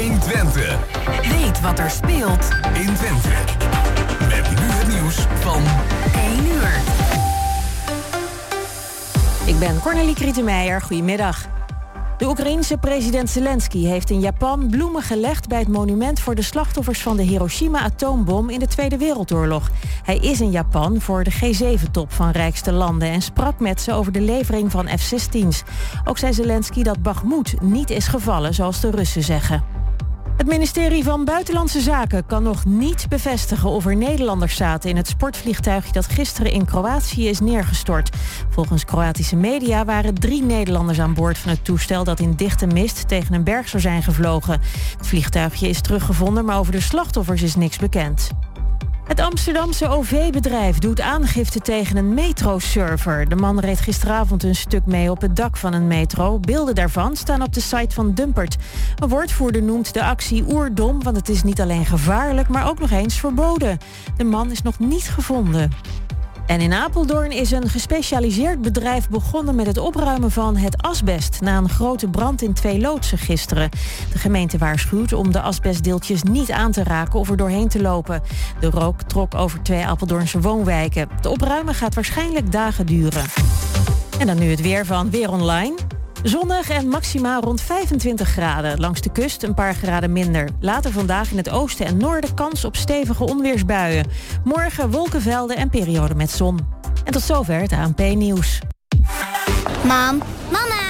120. Weet wat er speelt in Twente. Met nu het nieuws van 1 uur. Ik ben Cornelie Krietenmeijer. Goedemiddag. De Oekraïense president Zelensky heeft in Japan bloemen gelegd bij het monument voor de slachtoffers van de Hiroshima-atoombom in de Tweede Wereldoorlog. Hij is in Japan voor de G7-top van rijkste landen en sprak met ze over de levering van F-16's. Ook zei Zelensky dat Bakhmut niet is gevallen, zoals de Russen zeggen. Het ministerie van Buitenlandse Zaken kan nog niet bevestigen of er Nederlanders zaten in het sportvliegtuigje dat gisteren in Kroatië is neergestort. Volgens Kroatische media waren drie Nederlanders aan boord van het toestel dat in dichte mist tegen een berg zou zijn gevlogen. Het vliegtuigje is teruggevonden, maar over de slachtoffers is niks bekend. Het Amsterdamse OV-bedrijf doet aangifte tegen een metroserver. De man reed gisteravond een stuk mee op het dak van een metro. Beelden daarvan staan op de site van Dumpert. Een woordvoerder noemt de actie oerdom, want het is niet alleen gevaarlijk, maar ook nog eens verboden. De man is nog niet gevonden. En in Apeldoorn is een gespecialiseerd bedrijf begonnen met het opruimen van het asbest na een grote brand in twee loodsen gisteren. De gemeente waarschuwt om de asbestdeeltjes niet aan te raken of er doorheen te lopen. De rook trok over twee Apeldoornse woonwijken. Het opruimen gaat waarschijnlijk dagen duren. En dan nu het weer van Weer Online. Zonnig en maximaal rond 25 graden. Langs de kust een paar graden minder. Later vandaag in het oosten en noorden kans op stevige onweersbuien. Morgen wolkenvelden en perioden met zon. En tot zover het ANP-nieuws. Mam, mama,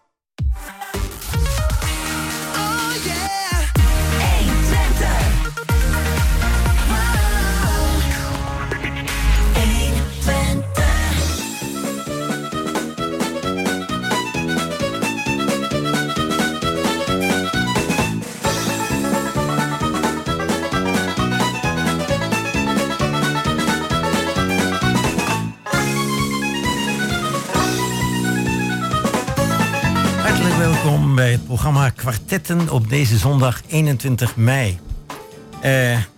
bij het programma Kwartetten op deze zondag 21 mei. Eh,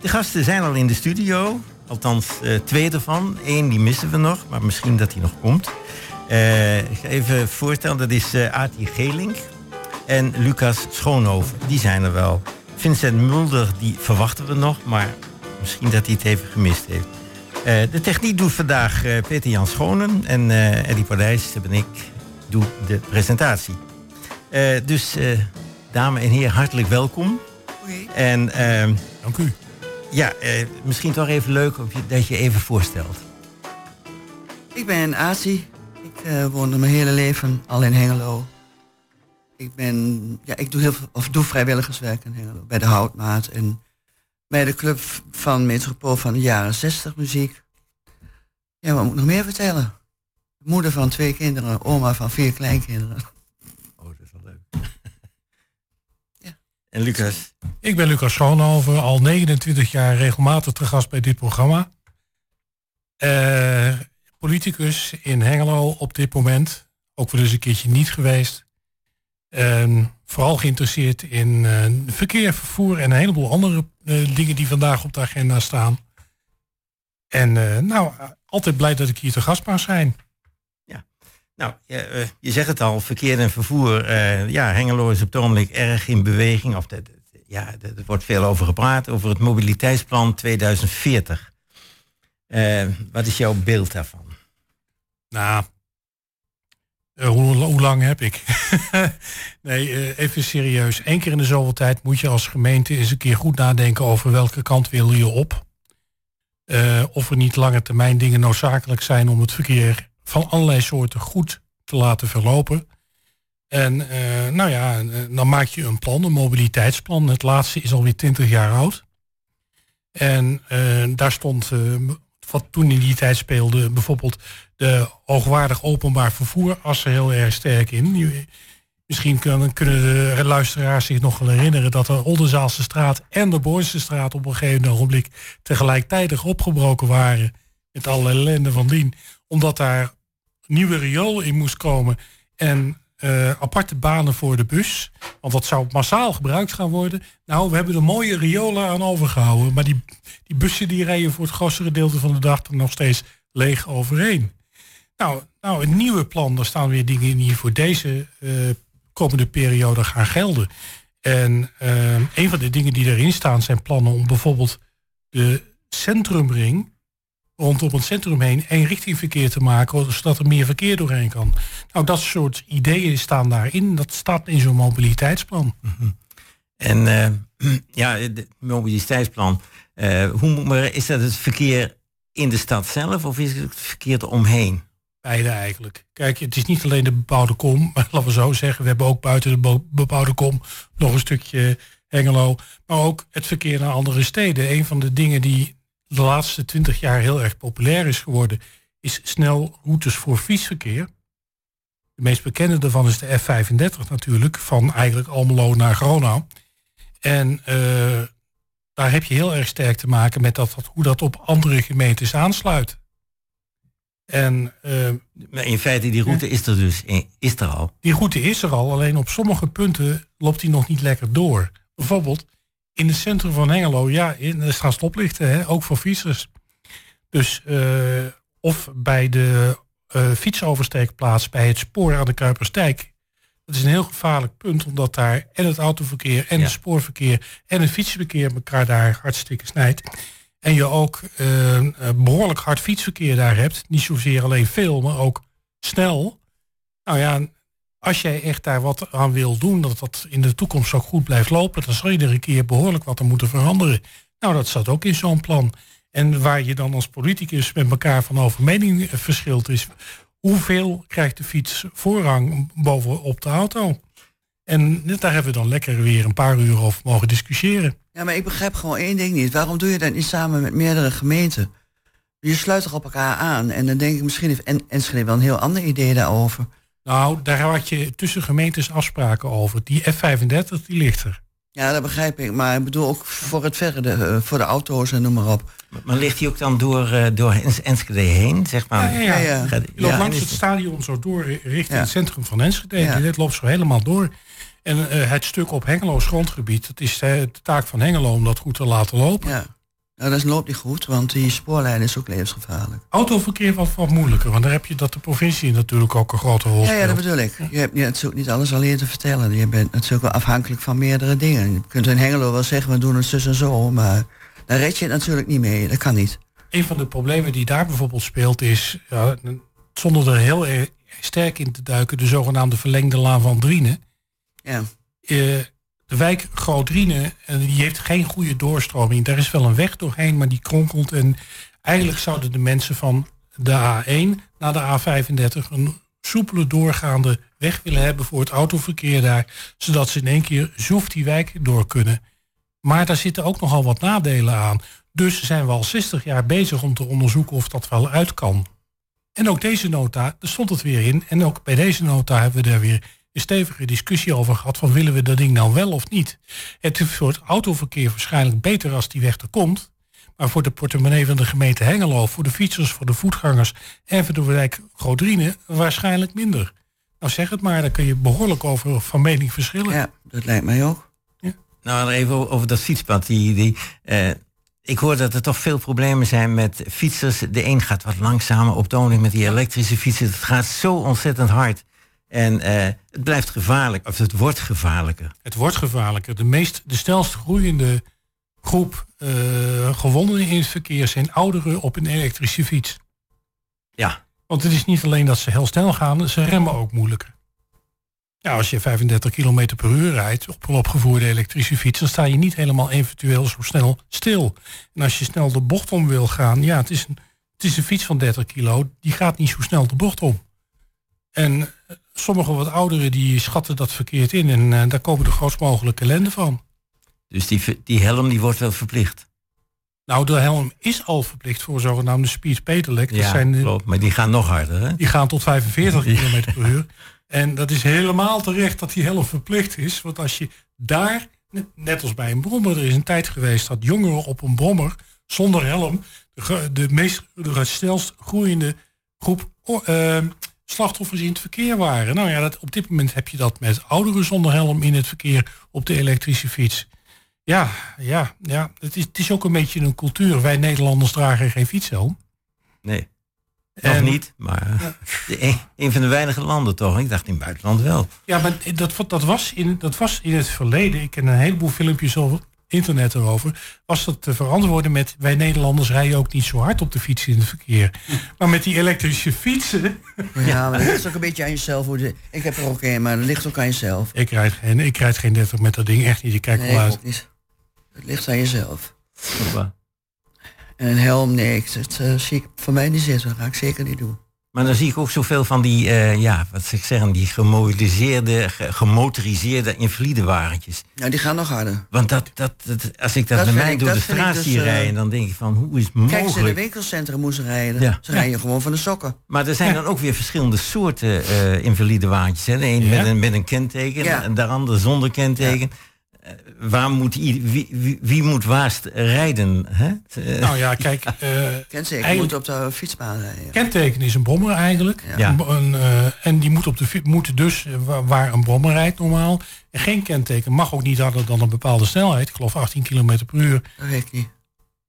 de gasten zijn al in de studio, althans eh, twee ervan. Eén die missen we nog, maar misschien dat hij nog komt. Eh, ik even voorstellen, dat is uh, Ati Gelink en Lucas Schoonhoven. Die zijn er wel. Vincent Mulder, die verwachten we nog, maar misschien dat hij het even gemist heeft. De techniek doet vandaag Peter Jan Schonen en Eddie Pardijs, dat ik, doe de presentatie. Eh, dus, eh, dames en heren, hartelijk welkom. En, ehm, Dank u. Ja, eh, misschien toch even leuk je, dat je even voorstelt. Ik ben Azi. Ik eh woonde mijn hele leven al in Hengelo. Ik ben, ja, ik doe heel veel, of doe vrijwilligerswerk in Hengelo. Bij de Houtmaat en bij de club van Metropool van de jaren 60 muziek. Ja, wat moet ik nog meer vertellen? Moeder van twee kinderen, oma van vier kleinkinderen. Oh, dat is wel leuk. En Lucas? Ik ben Lucas Schoonhoven, al 29 jaar regelmatig te gast bij dit programma. Eh, politicus in Hengelo op dit moment. Ook wel eens een keertje niet geweest. En vooral geïnteresseerd in eh, verkeer, vervoer en een heleboel andere eh, dingen die vandaag op de agenda staan. En nou, altijd blij dat ik hier te gast mag zijn. Nou, je, eh, je zegt het al, verkeer en vervoer. eh, ja, Hengelo is op het erg in beweging. Of dat, ja, er wordt veel over gepraat, over het mobiliteitsplan 2040. Eh, wat is jouw beeld daarvan? Nou, hoe, lang heb ik? nee, even serieus. Eén keer in de zoveel tijd moet je als gemeente eens een keer goed nadenken over welke kant wil je op. Of er niet lange termijn dingen noodzakelijk zijn om het verkeer van allerlei soorten goed te laten verlopen. En eh, nou ja, eh, dan maak je een plan, een mobiliteitsplan. Het laatste is alweer 20 jaar oud. En eh, daar stond, wat toen in die tijd speelde, bijvoorbeeld de hoogwaardig openbaar vervoer assen heel erg sterk in. Misschien kunnen, kunnen de luisteraars zich nog wel herinneren dat de Oldenzaalse straat en de Boorse straat op een gegeven ogenblik tegelijkertijd opgebroken waren. Met alle ellende van dien. Omdat daar nieuwe riool in moest komen. En eh, aparte banen voor de bus. Want dat zou massaal gebruikt gaan worden. Nou, we hebben er mooie riolen aan overgehouden. Maar die, die bussen die rijden voor het grootste gedeelte van de dag er nog steeds leeg overheen. Nou, nou, een nieuwe plan, daar staan weer dingen in die voor deze eh, komende periode gaan gelden. En uh, een van de dingen die erin staan zijn plannen om bijvoorbeeld de centrumring rondom het centrum heen één richtingverkeer te maken, zodat er meer verkeer doorheen kan. Nou, dat soort ideeën staan daarin. Dat staat in zo'n mobiliteitsplan. Mhm. En uh, ja, het mobiliteitsplan. Uh, hoe moet maar, is dat het verkeer in de stad zelf of is het het verkeer eromheen? Beide eigenlijk. Kijk, het is niet alleen de bebouwde kom, maar laten we zo zeggen. We hebben ook buiten de bebouwde kom nog een stukje Hengelo. Maar ook het verkeer naar andere steden. Een van de dingen die de laatste twintig jaar heel erg populair is geworden, is snelroutes voor fietsverkeer. De meest bekende daarvan is de F35 natuurlijk, van eigenlijk Almelo naar Gronau. En uh, daar heb je heel erg sterk te maken met dat, hoe dat op andere gemeentes aansluit. En, uh, maar in feite, die route is er dus is er al. Die route is er al, alleen op sommige punten loopt die nog niet lekker door. Bijvoorbeeld in het centrum van Hengelo, ja, er staan stoplichten, hè, ook voor fietsers. Dus uh, of bij de uh, fietsoversteekplaats bij het spoor aan de Kuiperstijk. Dat is een heel gevaarlijk punt, omdat daar en het autoverkeer en het spoorverkeer en het fietsverkeer elkaar daar hartstikke snijdt. En je ook uh, behoorlijk hard fietsverkeer daar hebt. Niet zozeer alleen veel, maar ook snel. Nou ja, als jij echt daar wat aan wil doen, dat dat in de toekomst ook goed blijft lopen, dan zal je er een keer behoorlijk wat aan moeten veranderen. Nou, dat zat ook in zo'n plan. En waar je dan als politicus met elkaar van over mening verschilt, is hoeveel krijgt de fiets voorrang bovenop de auto? En daar hebben we dan lekker weer een paar uur over mogen discussiëren. Ja, maar ik begrijp gewoon één ding niet. Waarom doe je dat niet samen met meerdere gemeenten? Je sluit toch op elkaar aan? En dan denk ik, misschien heeft Enschede wel een heel ander idee daarover. Nou, daar had je tussen gemeentes afspraken over. Die F35, die ligt er. Ja, dat begrijp ik. Maar ik bedoel ook voor het verre, eh, voor de auto's en noem maar op. Maar, ligt die ook dan door, uh, door Enschede heen, zeg maar? Ja, ja, ja. ja. Je loopt langs het stadion zo door richting het centrum van Enschede. Ja. Dit loopt zo helemaal door. En uh, het stuk op Hengelo's grondgebied, dat is de taak van Hengelo om dat goed te laten lopen. Nou, dat loopt niet goed, want die spoorlijn is ook levensgevaarlijk. Autoverkeer was wat moeilijker, want daar heb je dat de provincie natuurlijk ook een grote rol speelt. Ja, ja dat bedoel ik. Je hebt natuurlijk niet alles alleen te vertellen. Je bent natuurlijk wel afhankelijk van meerdere dingen. Je kunt in Hengelo wel zeggen, we doen het zus en zo, maar daar red je het natuurlijk niet mee. Dat kan niet. Een van de problemen die daar bijvoorbeeld speelt is, ja, zonder er heel sterk in te duiken, de zogenaamde verlengde laan van Drienen. Ja. Uh, de wijk Grootdriene, die heeft geen goede doorstroming. Daar is wel een weg doorheen, maar die kronkelt. En eigenlijk zouden de mensen van de A1 naar de A35 een soepele doorgaande weg willen hebben voor het autoverkeer daar. Zodat ze in één keer zoef die wijk door kunnen. Maar daar zitten ook nogal wat nadelen aan. Dus zijn we al 60 jaar bezig om te onderzoeken of dat wel uit kan. En ook deze nota, daar stond het weer in. En ook bij deze nota hebben we daar weer een stevige discussie over gehad van willen we dat ding nou wel of niet. Het is voor het autoverkeer waarschijnlijk beter als die weg er komt. Maar voor de portemonnee van de gemeente Hengelo, voor de fietsers, voor de voetgangers en voor de wijk Godrine waarschijnlijk minder. Nou zeg het maar, daar kun je behoorlijk over van mening verschillen. Ja, dat lijkt mij ook. Ja. Nou, even over dat fietspad. Die, die, uh, ik hoor dat er toch veel problemen zijn met fietsers. De een gaat wat langzamer op de met die elektrische fietsen. Het gaat zo ontzettend hard. En uh, het blijft gevaarlijk, of het wordt gevaarlijker. Het wordt gevaarlijker. De, meest, de snelst groeiende groep uh, gewonnen in het verkeer zijn ouderen op een elektrische fiets. Ja. Want het is niet alleen dat ze heel snel gaan, ze remmen ook moeilijker. Ja, als je 35 km per uur rijdt op een opgevoerde elektrische fiets, dan sta je niet helemaal eventueel zo snel stil. En als je snel de bocht om wil gaan, ja, het is een, het is een fiets van 30 kilo, die gaat niet zo snel de bocht om. En sommige wat ouderen die schatten dat verkeerd in en uh, daar komen de grootst mogelijke ellende van. Dus die, die helm die wordt wel verplicht? Nou, de helm is al verplicht voor zogenaamde speed pedelec. Ja, zijn klopt, maar die gaan nog harder, hè? Die gaan tot 45 km per uur. En dat is helemaal terecht dat die helm verplicht is. Want als je daar, net als bij een brommer, er is een tijd geweest dat jongeren op een brommer zonder helm de, de meest de snelst groeiende groep eh, slachtoffers in het verkeer waren. Nou ja, dat, op dit moment heb je dat met ouderen zonder helm in het verkeer op de elektrische fiets. Ja, ja, ja. Het is, het is ook een beetje een cultuur. Wij Nederlanders dragen geen fietshelm. Nee. Nog En- niet, maar de- een, een van de weinige landen toch. Ik dacht in het buitenland wel. Ja, maar dat, dat, was in, dat was in het verleden. Ik ken een heleboel filmpjes op internet erover. Was dat te verantwoorden met wij Nederlanders rijden ook niet zo hard op de fiets in het verkeer. Maar met die elektrische fietsen. Ja, maar dat ligt ook een beetje aan jezelf. Hoe de, ik heb er ook een, maar dat ligt ook aan jezelf. Ik rijd geen, ik rijd geen 30 met dat ding echt niet. Ik kijk Nee, wel uit. niet. Het ligt aan jezelf. Hoppa. En een helm, nee, ik- dat eh, zie ik voor mij niet zitten. Dat ga ik zeker niet doen. Maar dan zie ik ook zoveel van die, eh, ja, wat zou ik zeggen, die gemotoriseerde invalidewagentjes. Nou, die gaan nog harder. Want dat, dat, dat, als ik dat, Dat bij vind mij ik- door de straat dus, zie eh, rijden, dan denk ik van, hoe is het Kijk, ze in de mogelijk? winkelcentrum moesten rijden. Ja. Ze rijden gewoon van de sokken. Maar er zijn dan ook weer verschillende soorten eh invalide wagentjes. Hè? De een met, een, met een kenteken Ja. en de ander zonder kenteken. Eh, waar moet wie, wie, wie moet waarst rijden? Hè? Eh, Nou ja, kijk. eh, Kent ze, ik Eigenlijk- moet op de fietsbaan rijden. kenteken is een brommer eigenlijk. Ja. Een, eh, en die moet, op de, moet dus, wa- waar een brommer rijdt normaal. En geen kenteken mag ook niet harder dan een bepaalde snelheid. Ik geloof 18 km per uur. Dat weet ik niet.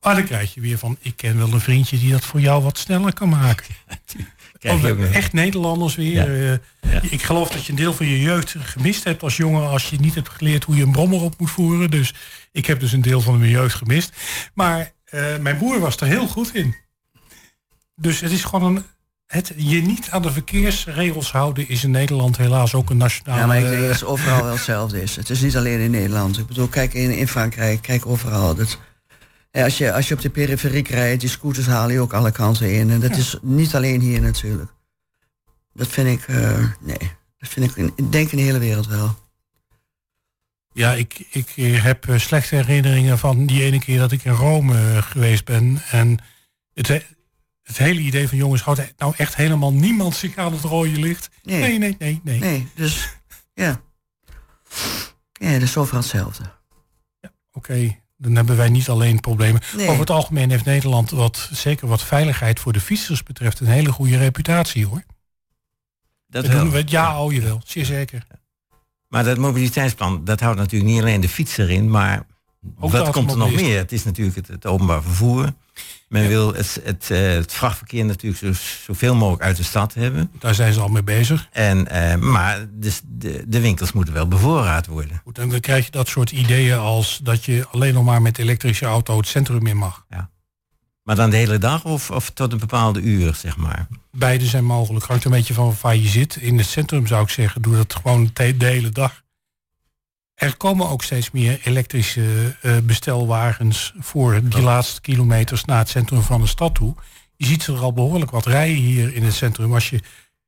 Maar dan krijg je weer van, ik ken wel een vriendje die dat voor jou wat sneller kan maken. echt Nederlanders weer. Ja. eh, Ja. Ik geloof dat je een deel van je jeugd gemist hebt als jongen als je niet hebt geleerd hoe je een brommer op moet voeren. Dus ik heb dus een deel van mijn jeugd gemist. Maar eh, mijn broer was er heel goed in. Dus het is gewoon een. Het je niet aan de verkeersregels houden is in Nederland helaas ook een nationale. Ja, maar ik denk dat het overal wel hetzelfde is. Het is niet alleen in Nederland. Ik bedoel, kijk in, in Frankrijk, kijk overal. Dat, als, je, als je op de periferiek rijdt, die scooters halen je ook alle kanten in. En dat is niet alleen hier natuurlijk. Dat vind ik, eh, nee, dat vind ik, in- ik denk in de hele wereld wel. Ja, ik, ik eh, heb eh, slechte herinneringen van die ene keer dat ik in Rome eh, geweest ben. En het, he- het hele idee van jongens, houdt nou echt helemaal niemand zich aan het rode licht? Nee. Nee, nee, nee, nee. Nee, dus ja. Ja, dat is overal hetzelfde. Oké, dan hebben wij niet alleen problemen. Nee. Over het algemeen heeft Nederland, wat, zeker wat veiligheid voor de fietsers betreft, een hele goede reputatie hoor. dat We doen, we, ja, oh je wel, zeer zeker. Maar dat mobiliteitsplan, dat houdt natuurlijk niet alleen de fietser in, maar Ook wat komt er nog meer? Het is natuurlijk het, het openbaar vervoer. Men wil het, het, eh, het vrachtverkeer natuurlijk zo, zoveel mogelijk uit de stad hebben. Daar zijn ze al mee bezig. En, eh, maar dus de, de winkels moeten wel bevoorraad worden. Goed, en dan krijg je dat soort ideeën als dat je alleen nog maar met elektrische auto het centrum in mag. Maar dan de hele dag of, of tot een bepaalde uur, zeg maar. Beide zijn mogelijk. Hangt een beetje van waar je zit. In het centrum zou ik zeggen, doe dat gewoon de de hele dag. Er komen ook steeds meer elektrische eh, bestelwagens voor die laatste kilometers naar het centrum van de stad toe. Je ziet er al behoorlijk wat rijden hier in het centrum. Als je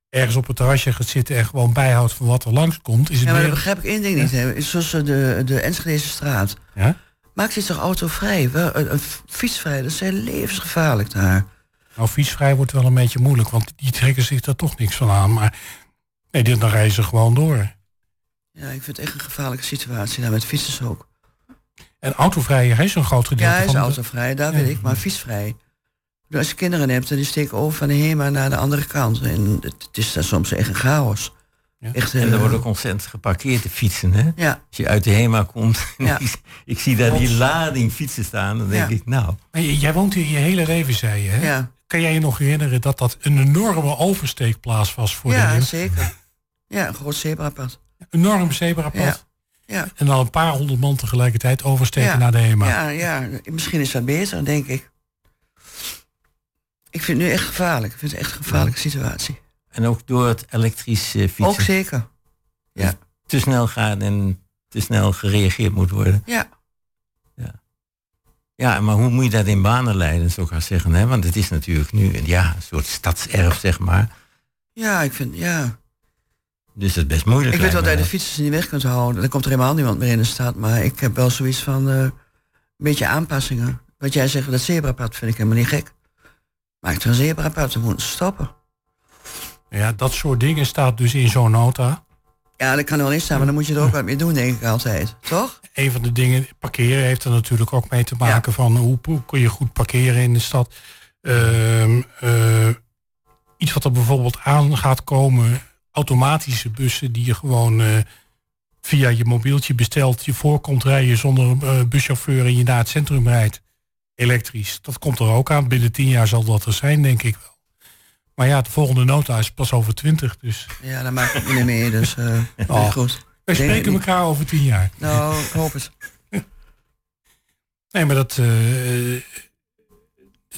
ergens op het terrasje gaat zitten en gewoon bijhoudt van wat er langskomt, is het Ja, maar dan meer... begrijp ik één ding niet. Hè. Zoals eh, de, de Enschedeze straat. Ja? Maakt zich toch autovrij? Eh, fietsvrij, dat is heel levensgevaarlijk daar. Nou, fietsvrij wordt wel een beetje moeilijk, want die trekken zich daar toch niks van aan. Maar nee, dit- dan rijden ze gewoon door. Ja, ik vind het echt een gevaarlijke situatie daar met fietsers ook. En autovrij, hij is een groot gedeelte Ja, hij is van de- autovrij, daar Ja. weet ik, maar fietsvrij. Dus Als je kinderen hebt, dan die steken over van de HEMA naar de andere kant. En het, het is daar soms echt een chaos. Ja. Echt, En er eh, wordt ook ontzettend geparkeerd te fietsen. Hè? Ja, Als je uit de HEMA komt, Ja. ik, ik zie daar die lading fietsen staan, dan denk Ja. ik, nou, jij woont hier je hele leven, zei je. Hè? ja, Kan jij je nog herinneren dat dat een enorme oversteekplaats was voor de ja zeker. Ja, een groot zebrapad. Enorm zebrapad. Ja. Ja. En dan een paar honderd man tegelijkertijd oversteken Ja. naar de HEMA. Ja, ja, misschien is dat beter, denk ik. Ik vind het nu echt gevaarlijk. Ik vind het echt een gevaarlijke situatie. en ook door het elektrisch eh, fietsen Ook zeker. Ja, te snel gaat en te snel gereageerd moet worden. ja. Ja, maar hoe moet je dat in banen leiden, zou ik gaan zeggen. Hè? Want het is natuurlijk nu een, ja, een soort stadserf, zeg maar. ja ik vind, ja. Dus dat is best moeilijk. Ik weet wel dat je me de fietsers niet weg kunt houden. Er komt er helemaal niemand meer in de stad. Maar ik heb wel zoiets van eh, een beetje aanpassingen. Wat jij zegt, dat zebrapad vind ik helemaal niet gek. Maak er een zebrapad, dan moeten ze stoppen. Ja, dat soort dingen staat dus in zo'n nota. Ja, dat kan wel eens zijn, maar dan moet je er ook wat mee doen, denk ik altijd. Toch? Een van de dingen, parkeren heeft er natuurlijk ook mee te maken van hoe, hoe kun je goed parkeren in de stad. Ehm, eh, iets wat er bijvoorbeeld aan gaat komen, automatische bussen die je gewoon eh, via je mobieltje bestelt, je voorkomt rijden zonder eh, buschauffeur en je naar het centrum rijdt. Elektrisch. Dat komt er ook aan. Binnen tien jaar zal dat er zijn, denk ik wel. Maar ja, de volgende nota is pas over twintig. Dus. Ja, dat maakt het niet meer. Dus uh, Oh. goed. Wij Denk spreken elkaar over tien jaar. Nou, ik hoop het. Nee, maar dat.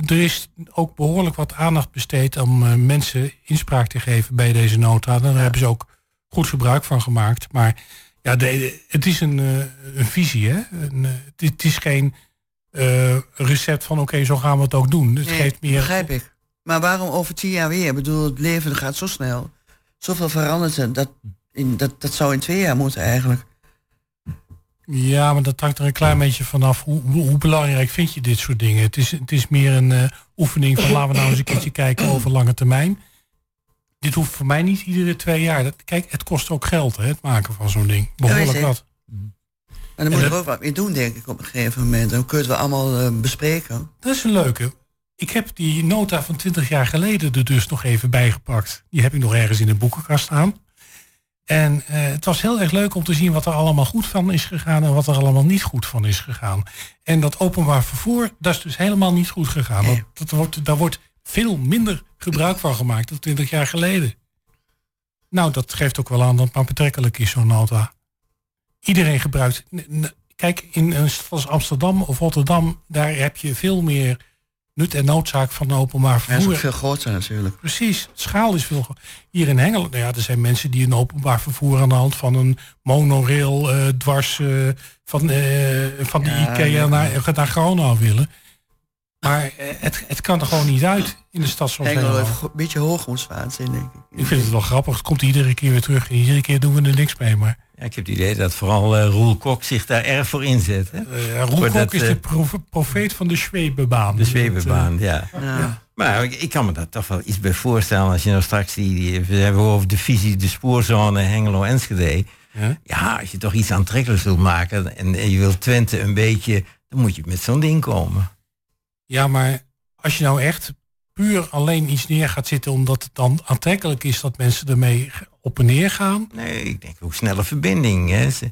Er is ook behoorlijk wat aandacht besteed om eh, mensen inspraak te geven bij deze nota. Daar hebben ze ook goed gebruik van gemaakt. Maar ja, de, het is een, eh, een visie. Hè? Een, eh, het, is geen recept van oké, zo gaan we het ook doen. Het Nee, geeft meer. begrijp ik. Maar waarom over tien jaar weer? Ik bedoel, het leven gaat zo snel. Zoveel verandert er. Dat, in, dat, dat zou in twee jaar moeten eigenlijk. Ja, maar dat hangt er een klein beetje vanaf. Hoe, hoe, belangrijk vind je dit soort dingen? Het is, het is meer een eh, oefening van laten we nou eens een keertje kijken over lange termijn. Dit hoeft voor mij niet iedere twee jaar. Dat, kijk, het kost ook geld, hè, het maken van zo'n ding. Behoorlijk wat. En dan moet je er ook wat mee doen, denk ik, op een gegeven moment. Dan kun je het wel allemaal eh, bespreken. Dat is een leuke. Ik heb die nota van 20 jaar geleden er dus nog even bijgepakt. Die heb ik nog ergens in de boekenkast staan. En eh, het was heel erg leuk om te zien wat er allemaal goed van is gegaan en wat er allemaal niet goed van is gegaan. En dat openbaar vervoer, dat is dus helemaal niet goed gegaan. Dat, dat wordt, daar wordt veel minder gebruik van gemaakt dan 20 jaar geleden. Nou, dat geeft ook wel aan dat het maar betrekkelijk is, zo'n nota. Iedereen gebruikt. Kijk, in een stad als Amsterdam of Rotterdam, daar heb je veel meer nut en noodzaak van openbaar Ja, is vervoer. ook veel groter natuurlijk. Precies, het schaal is veel. gro- Hier in Hengelo, nou ja, er zijn mensen die een openbaar vervoer aan de hand van een monorail eh, dwars eh, van, eh, van de Ja, IKEA naar, naar Gronau willen. Maar het, het kan er gewoon niet uit in de stad Hengelo Hengelo. heeft een beetje hoogmoedswaanzin, denk ik. Ik vind het wel grappig. Het komt iedere keer weer terug. En iedere keer doen we er niks mee. Maar Ja, ik heb het idee dat vooral eh, Roel Kok zich daar erg voor inzet. Hè? uh, Roel Kok dat, is eh, de profe- profeet van de Zwebebaan. De Zwebebaan, eh, ja. Ja. Maar ik, ik kan me daar toch wel iets bij voorstellen als je nou straks die, die we hebben over de visie, de spoorzone Hengelo-Enschede. Ja. Ja, als je toch iets aantrekkelijks wilt maken en, en je wilt Twente een beetje, dan moet je met zo'n ding komen. Ja, maar als je nou echt puur alleen iets neer gaat zitten omdat het dan aantrekkelijk is dat mensen ermee op en neer gaan. Nee, ik denk ook snelle verbinding. Hè. Ze, zijn-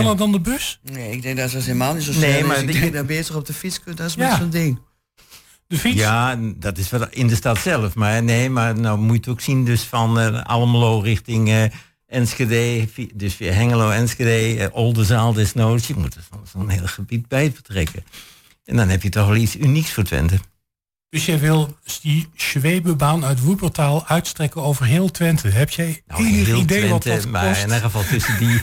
Sneller dan de bus. Nee, ik denk dat dat helemaal niet zo Nee, snel is. maar Ik die- denk dat beter op de fiets kunt als Ja. met zo'n ding. De fiets. Ja, dat is wel in de stad zelf. Maar nee, maar nou moet je het ook zien dus van eh, Almelo richting eh, Enschede. Dus via Hengelo, Enschede, eh, Oldenzaal desnoods. Je moet er zo'n heel gebied bij betrekken. En dan heb je toch wel iets unieks voor Twente. Dus jij wil die Schwebebaan uit Woepertaal uitstrekken over heel Twente. Heb jij Nou, enig idee wat dat maar kost? in ieder geval tussen die...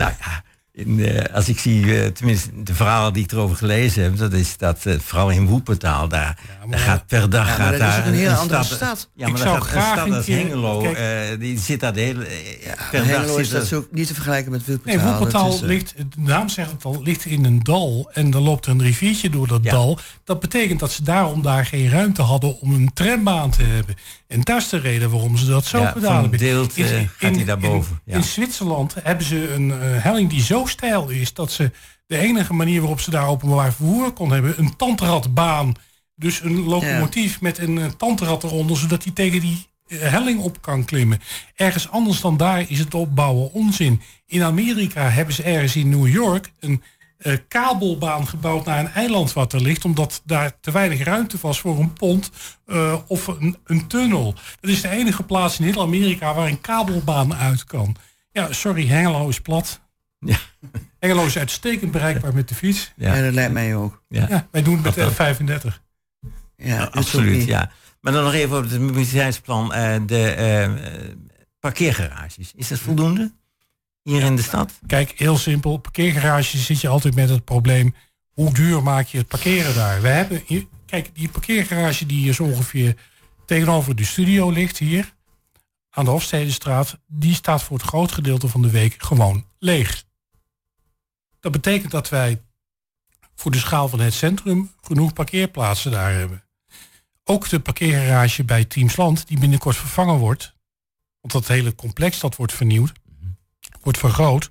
nou ja, in, eh, als ik zie, eh, tenminste de verhalen die ik erover gelezen heb, dat is dat eh, vooral in Woepertaal, daar, daar gaat per dag Ja, maar gaat dat is daar ook een hele andere stad. Ja, Ik maar zou daar gaat graag een stad als Hengelo, kijk- eh, die zit daar de hele... per dag Hengelo is dat ook niet te vergelijken met Nee, Dat is, eh, ligt, de naam zegt het al, ligt in een dal en er loopt een riviertje door dat Ja. dal. Dat betekent dat ze daarom daar geen ruimte hadden om een trambaan te hebben. En dat is de reden waarom ze dat zo Ja, gedaan van hebben. Deelt, In- eh, gaat in- hij daarboven, In, ja. in Zwitserland hebben ze een helling die zo steil is dat ze de enige manier waarop ze daar openbaar vervoer kon hebben, een tandradbaan. Dus een locomotief met een eh, tandrad eronder, zodat hij tegen die eh, helling op kan klimmen. Ergens anders dan daar is het opbouwen onzin. In Amerika hebben ze ergens in New York een eh, kabelbaan gebouwd naar een eiland wat er ligt, omdat daar te weinig ruimte was voor een pont of een, een tunnel. Dat is de enige plaats in heel Amerika waar een kabelbaan uit kan. Ja, sorry, Hengelo is plat. Ja. Hengelo is uitstekend bereikbaar met de fiets. Ja. Ja, dat lijkt mij ook. Ja. Ja, wij doen het met de Dat- F35. Ja, absoluut, ja. Maar dan nog even over het mobiliteitsplan. eh, de eh, eh, parkeergarages. Is dat voldoende? Hier in de stad? Kijk, heel simpel. Parkeergarages zit je altijd met het probleem. Hoe duur maak je het parkeren daar? We hebben hier, kijk, die parkeergarage die is ongeveer tegenover de studio ligt hier. Aan de Hofstedenstraat. Die staat voor het groot gedeelte van de week gewoon leeg. Dat betekent dat wij voor de schaal van het centrum genoeg parkeerplaatsen daar hebben. Ook de parkeergarage bij Teamsland, die binnenkort vervangen wordt. Want dat hele complex dat wordt vernieuwd, wordt vergroot.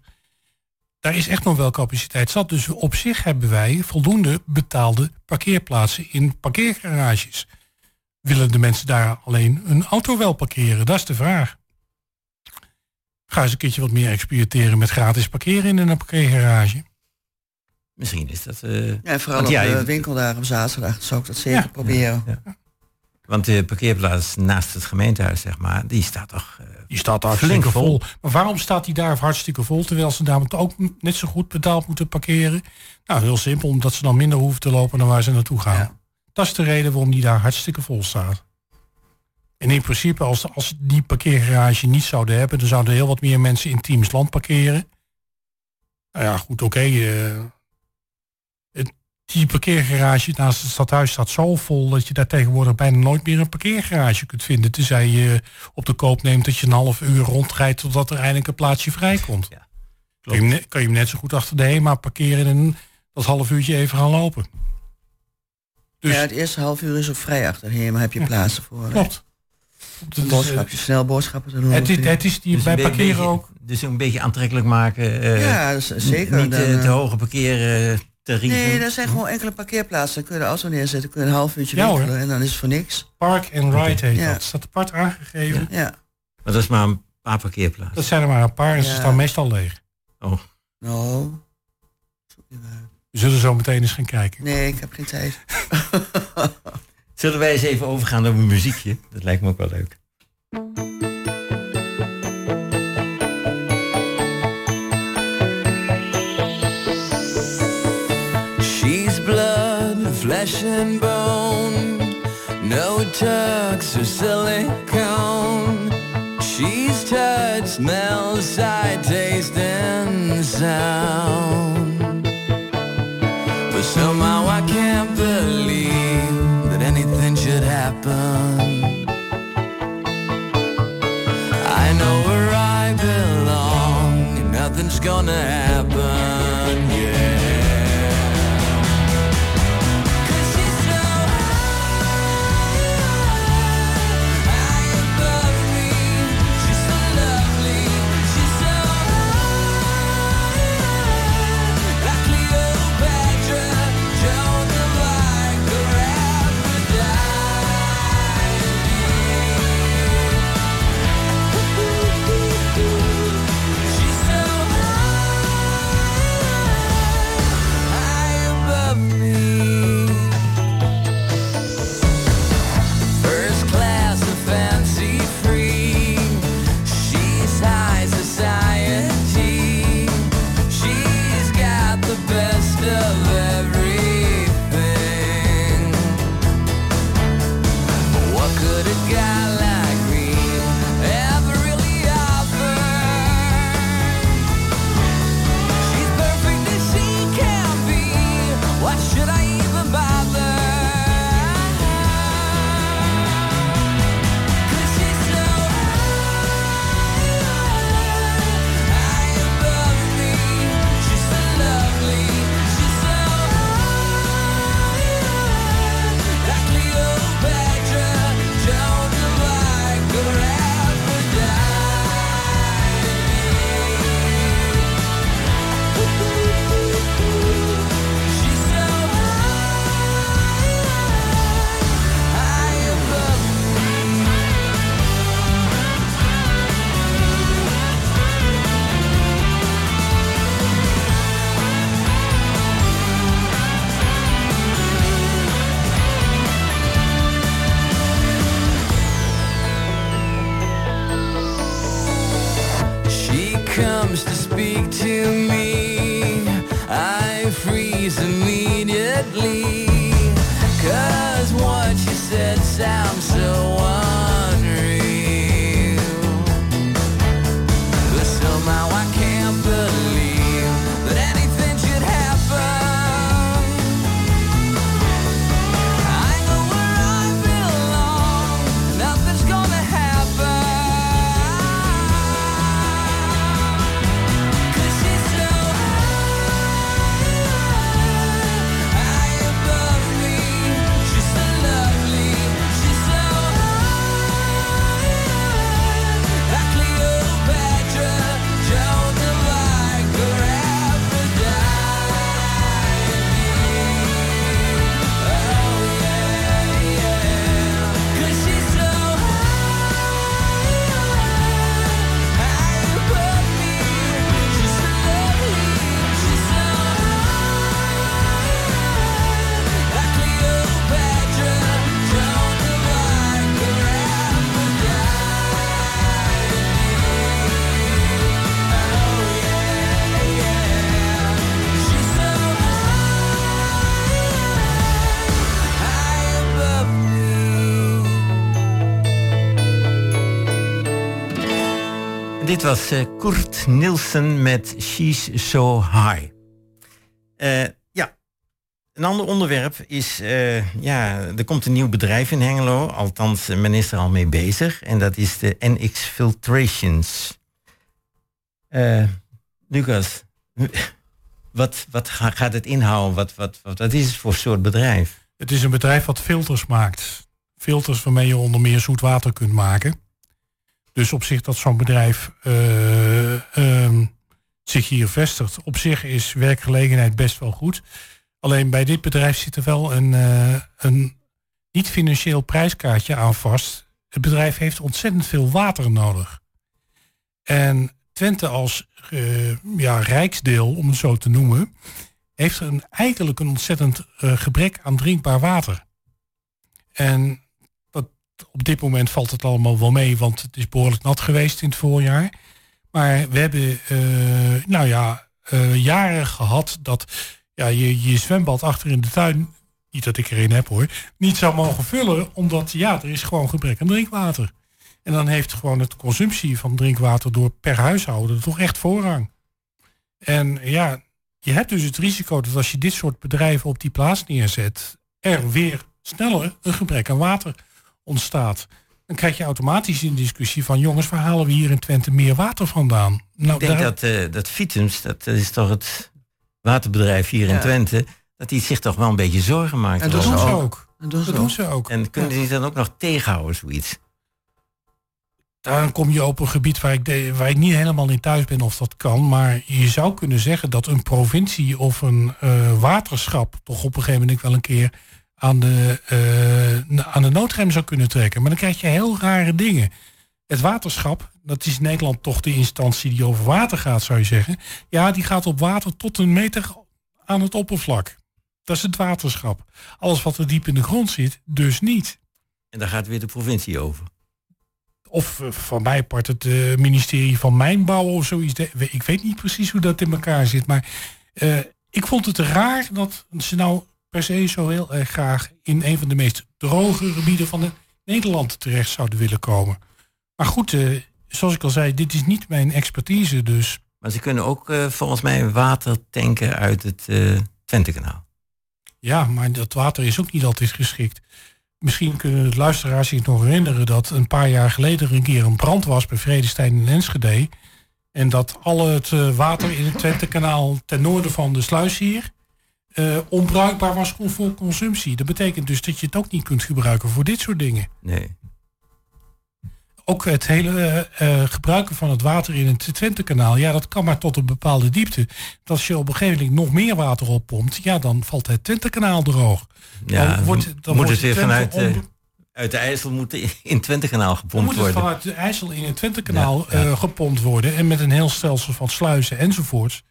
Daar is echt nog wel capaciteit zat. Dus op zich hebben wij voldoende betaalde parkeerplaatsen in parkeergarages. Willen de mensen daar alleen een auto wel parkeren? Dat is de vraag. Ga eens een keertje wat meer experimenteren met gratis parkeren in een parkeergarage. Misschien is dat... Uh, ja, vooral op de winkel daar op zaterdag zou ik dat zeker proberen. Ja. Want de parkeerplaats naast het gemeentehuis, zeg maar, die staat toch uh, Die staat daar flink vol. Maar waarom staat die daar hartstikke vol, terwijl ze daar ook net zo goed betaald moeten parkeren? Nou, heel simpel, omdat ze dan minder hoeven te lopen dan waar ze naartoe gaan. Dat is de reden waarom die daar hartstikke vol staat. En in principe, als, als die parkeergarage niet zouden hebben, dan zouden heel wat meer mensen in Teams land parkeren. Nou ja, goed, oké. Eh, die parkeergarage naast het stadhuis staat zo vol dat je daar tegenwoordig bijna nooit meer een parkeergarage kunt vinden. Tenzij je op de koop neemt dat je een half uur rondrijdt totdat er eindelijk een plaatsje vrijkomt. Ja, kan, je, kan je hem net zo goed achter de HEMA parkeren en dat half uurtje even gaan lopen. Dus, ja, het eerste half uur is ook vrij achter de HEMA, heb je plaatsen voor. Klopt. Boodschapje, snel boodschappen te doen. Het, is, het is die dus bij parkeren ook. Dus een beetje aantrekkelijk maken. Uh, ja, zeker. Niet dan, te hoge parkeren Nee, er zijn gewoon enkele parkeerplaatsen. Dan kun je de auto neerzetten, kun je een half uurtje ja, winkelen en dan is het voor niks. Park and Ride heet ja. dat. Staat apart aangegeven. Ja. Maar dat is maar een paar parkeerplaatsen. Dat zijn er maar een paar en ze staan meestal leeg. Oh. Nou. We zullen zo meteen eens gaan kijken. Nee, ik heb geen tijd. zullen wij eens even overgaan naar een muziekje? Dat lijkt me ook wel leuk. flesh and bone, no tucks or silicone. She's touch, smell, sight, taste, and sound. But somehow I can't happen. I know where I belong, nothing's gonna happen. Dit was uh, Kurt Nielsen met She's So High. Uh, ja, een ander onderwerp is, uh, ja, er komt een nieuw bedrijf in Hengelo. Althans, men is er al mee bezig. En dat is de NX Filtrations. Lucas, wat, wat gaat het inhouden? Wat, wat, wat, wat is het voor soort bedrijf? Het is een bedrijf wat filters maakt. Filters waarmee je onder meer zoet water kunt maken. Dus op zich dat zo'n bedrijf uh, uh, zich hier vestigt. Op zich is werkgelegenheid best wel goed. Alleen bij dit bedrijf zit er wel een, uh, een niet-financieel prijskaartje aan vast. Het bedrijf heeft ontzettend veel water nodig. En Twente als uh, ja, rijksdeel, om het zo te noemen, heeft een, eigenlijk een ontzettend gebrek aan drinkbaar water. En op dit moment valt het allemaal wel mee, want het is behoorlijk nat geweest in het voorjaar. Maar we hebben, uh, nou ja, uh, jaren gehad dat ja, je, je zwembad achter in de tuin, niet dat ik er een heb hoor, niet zou mogen vullen, omdat ja, er is gewoon gebrek aan drinkwater. En dan heeft gewoon het consumptie van drinkwater door per huishouden toch echt voorrang. En ja, je hebt dus het risico dat als je dit soort bedrijven op die plaats neerzet, er weer sneller een gebrek aan water ontstaat. Dan krijg je automatisch een discussie van jongens, waar halen we hier in Twente meer water vandaan? Nou, ik denk dat, uh, dat Vitums, dat is toch het waterbedrijf hier in Twente, dat die zich toch wel een beetje zorgen maakt. En dat doen ze ook. En dat, doen ze ook. En kunnen die dan ook nog tegenhouden, zoiets? Dan kom je op een gebied waar ik, de, waar ik niet helemaal in thuis ben of dat kan. Maar je zou kunnen zeggen dat een provincie of een uh, waterschap toch op een gegeven moment wel een keer aan de, uh, aan de noodrem zou kunnen trekken. Maar dan krijg je heel rare dingen. Het waterschap, dat is in Nederland toch de instantie die over water gaat, zou je zeggen. Ja, die gaat op water tot een meter aan het oppervlak. Dat is het waterschap. Alles wat er diep in de grond zit, dus niet. En daar gaat weer de provincie over. Of uh, van mij part het uh, ministerie van Mijnbouw of zoiets. Ik weet niet precies hoe dat in elkaar zit. Maar ik vond het raar dat ze nou per se zo heel erg graag in een van de meest droge gebieden van Nederland terecht zouden willen komen. Maar goed, uh, zoals ik al zei, dit is niet mijn expertise, dus. Maar ze kunnen ook uh, volgens mij water tanken uit het uh, Twentekanaal. Ja, maar dat water is ook niet altijd geschikt. Misschien kunnen de luisteraars zich nog herinneren dat een paar jaar geleden er een keer een brand was bij Vredestein in Enschede. En dat al het water in het Twentekanaal ten noorden van de sluis hier uh, onbruikbaar was voor consumptie. Dat betekent dus dat je het ook niet kunt gebruiken voor dit soort dingen. Nee. Ook het hele uh, gebruiken van het water in het Twentekanaal, ja, dat kan maar tot een bepaalde diepte. Dat als je op een gegeven moment nog meer water oppompt, ja, dan valt het Twentekanaal droog. Ja, dan wordt, dan moet het weer vanuit uit de IJssel moet in het Twentekanaal gepompt moet worden. moet vanuit de IJssel in het Twentekanaal ja, ja. gepompt worden. En met een heel stelsel van sluizen enzovoorts.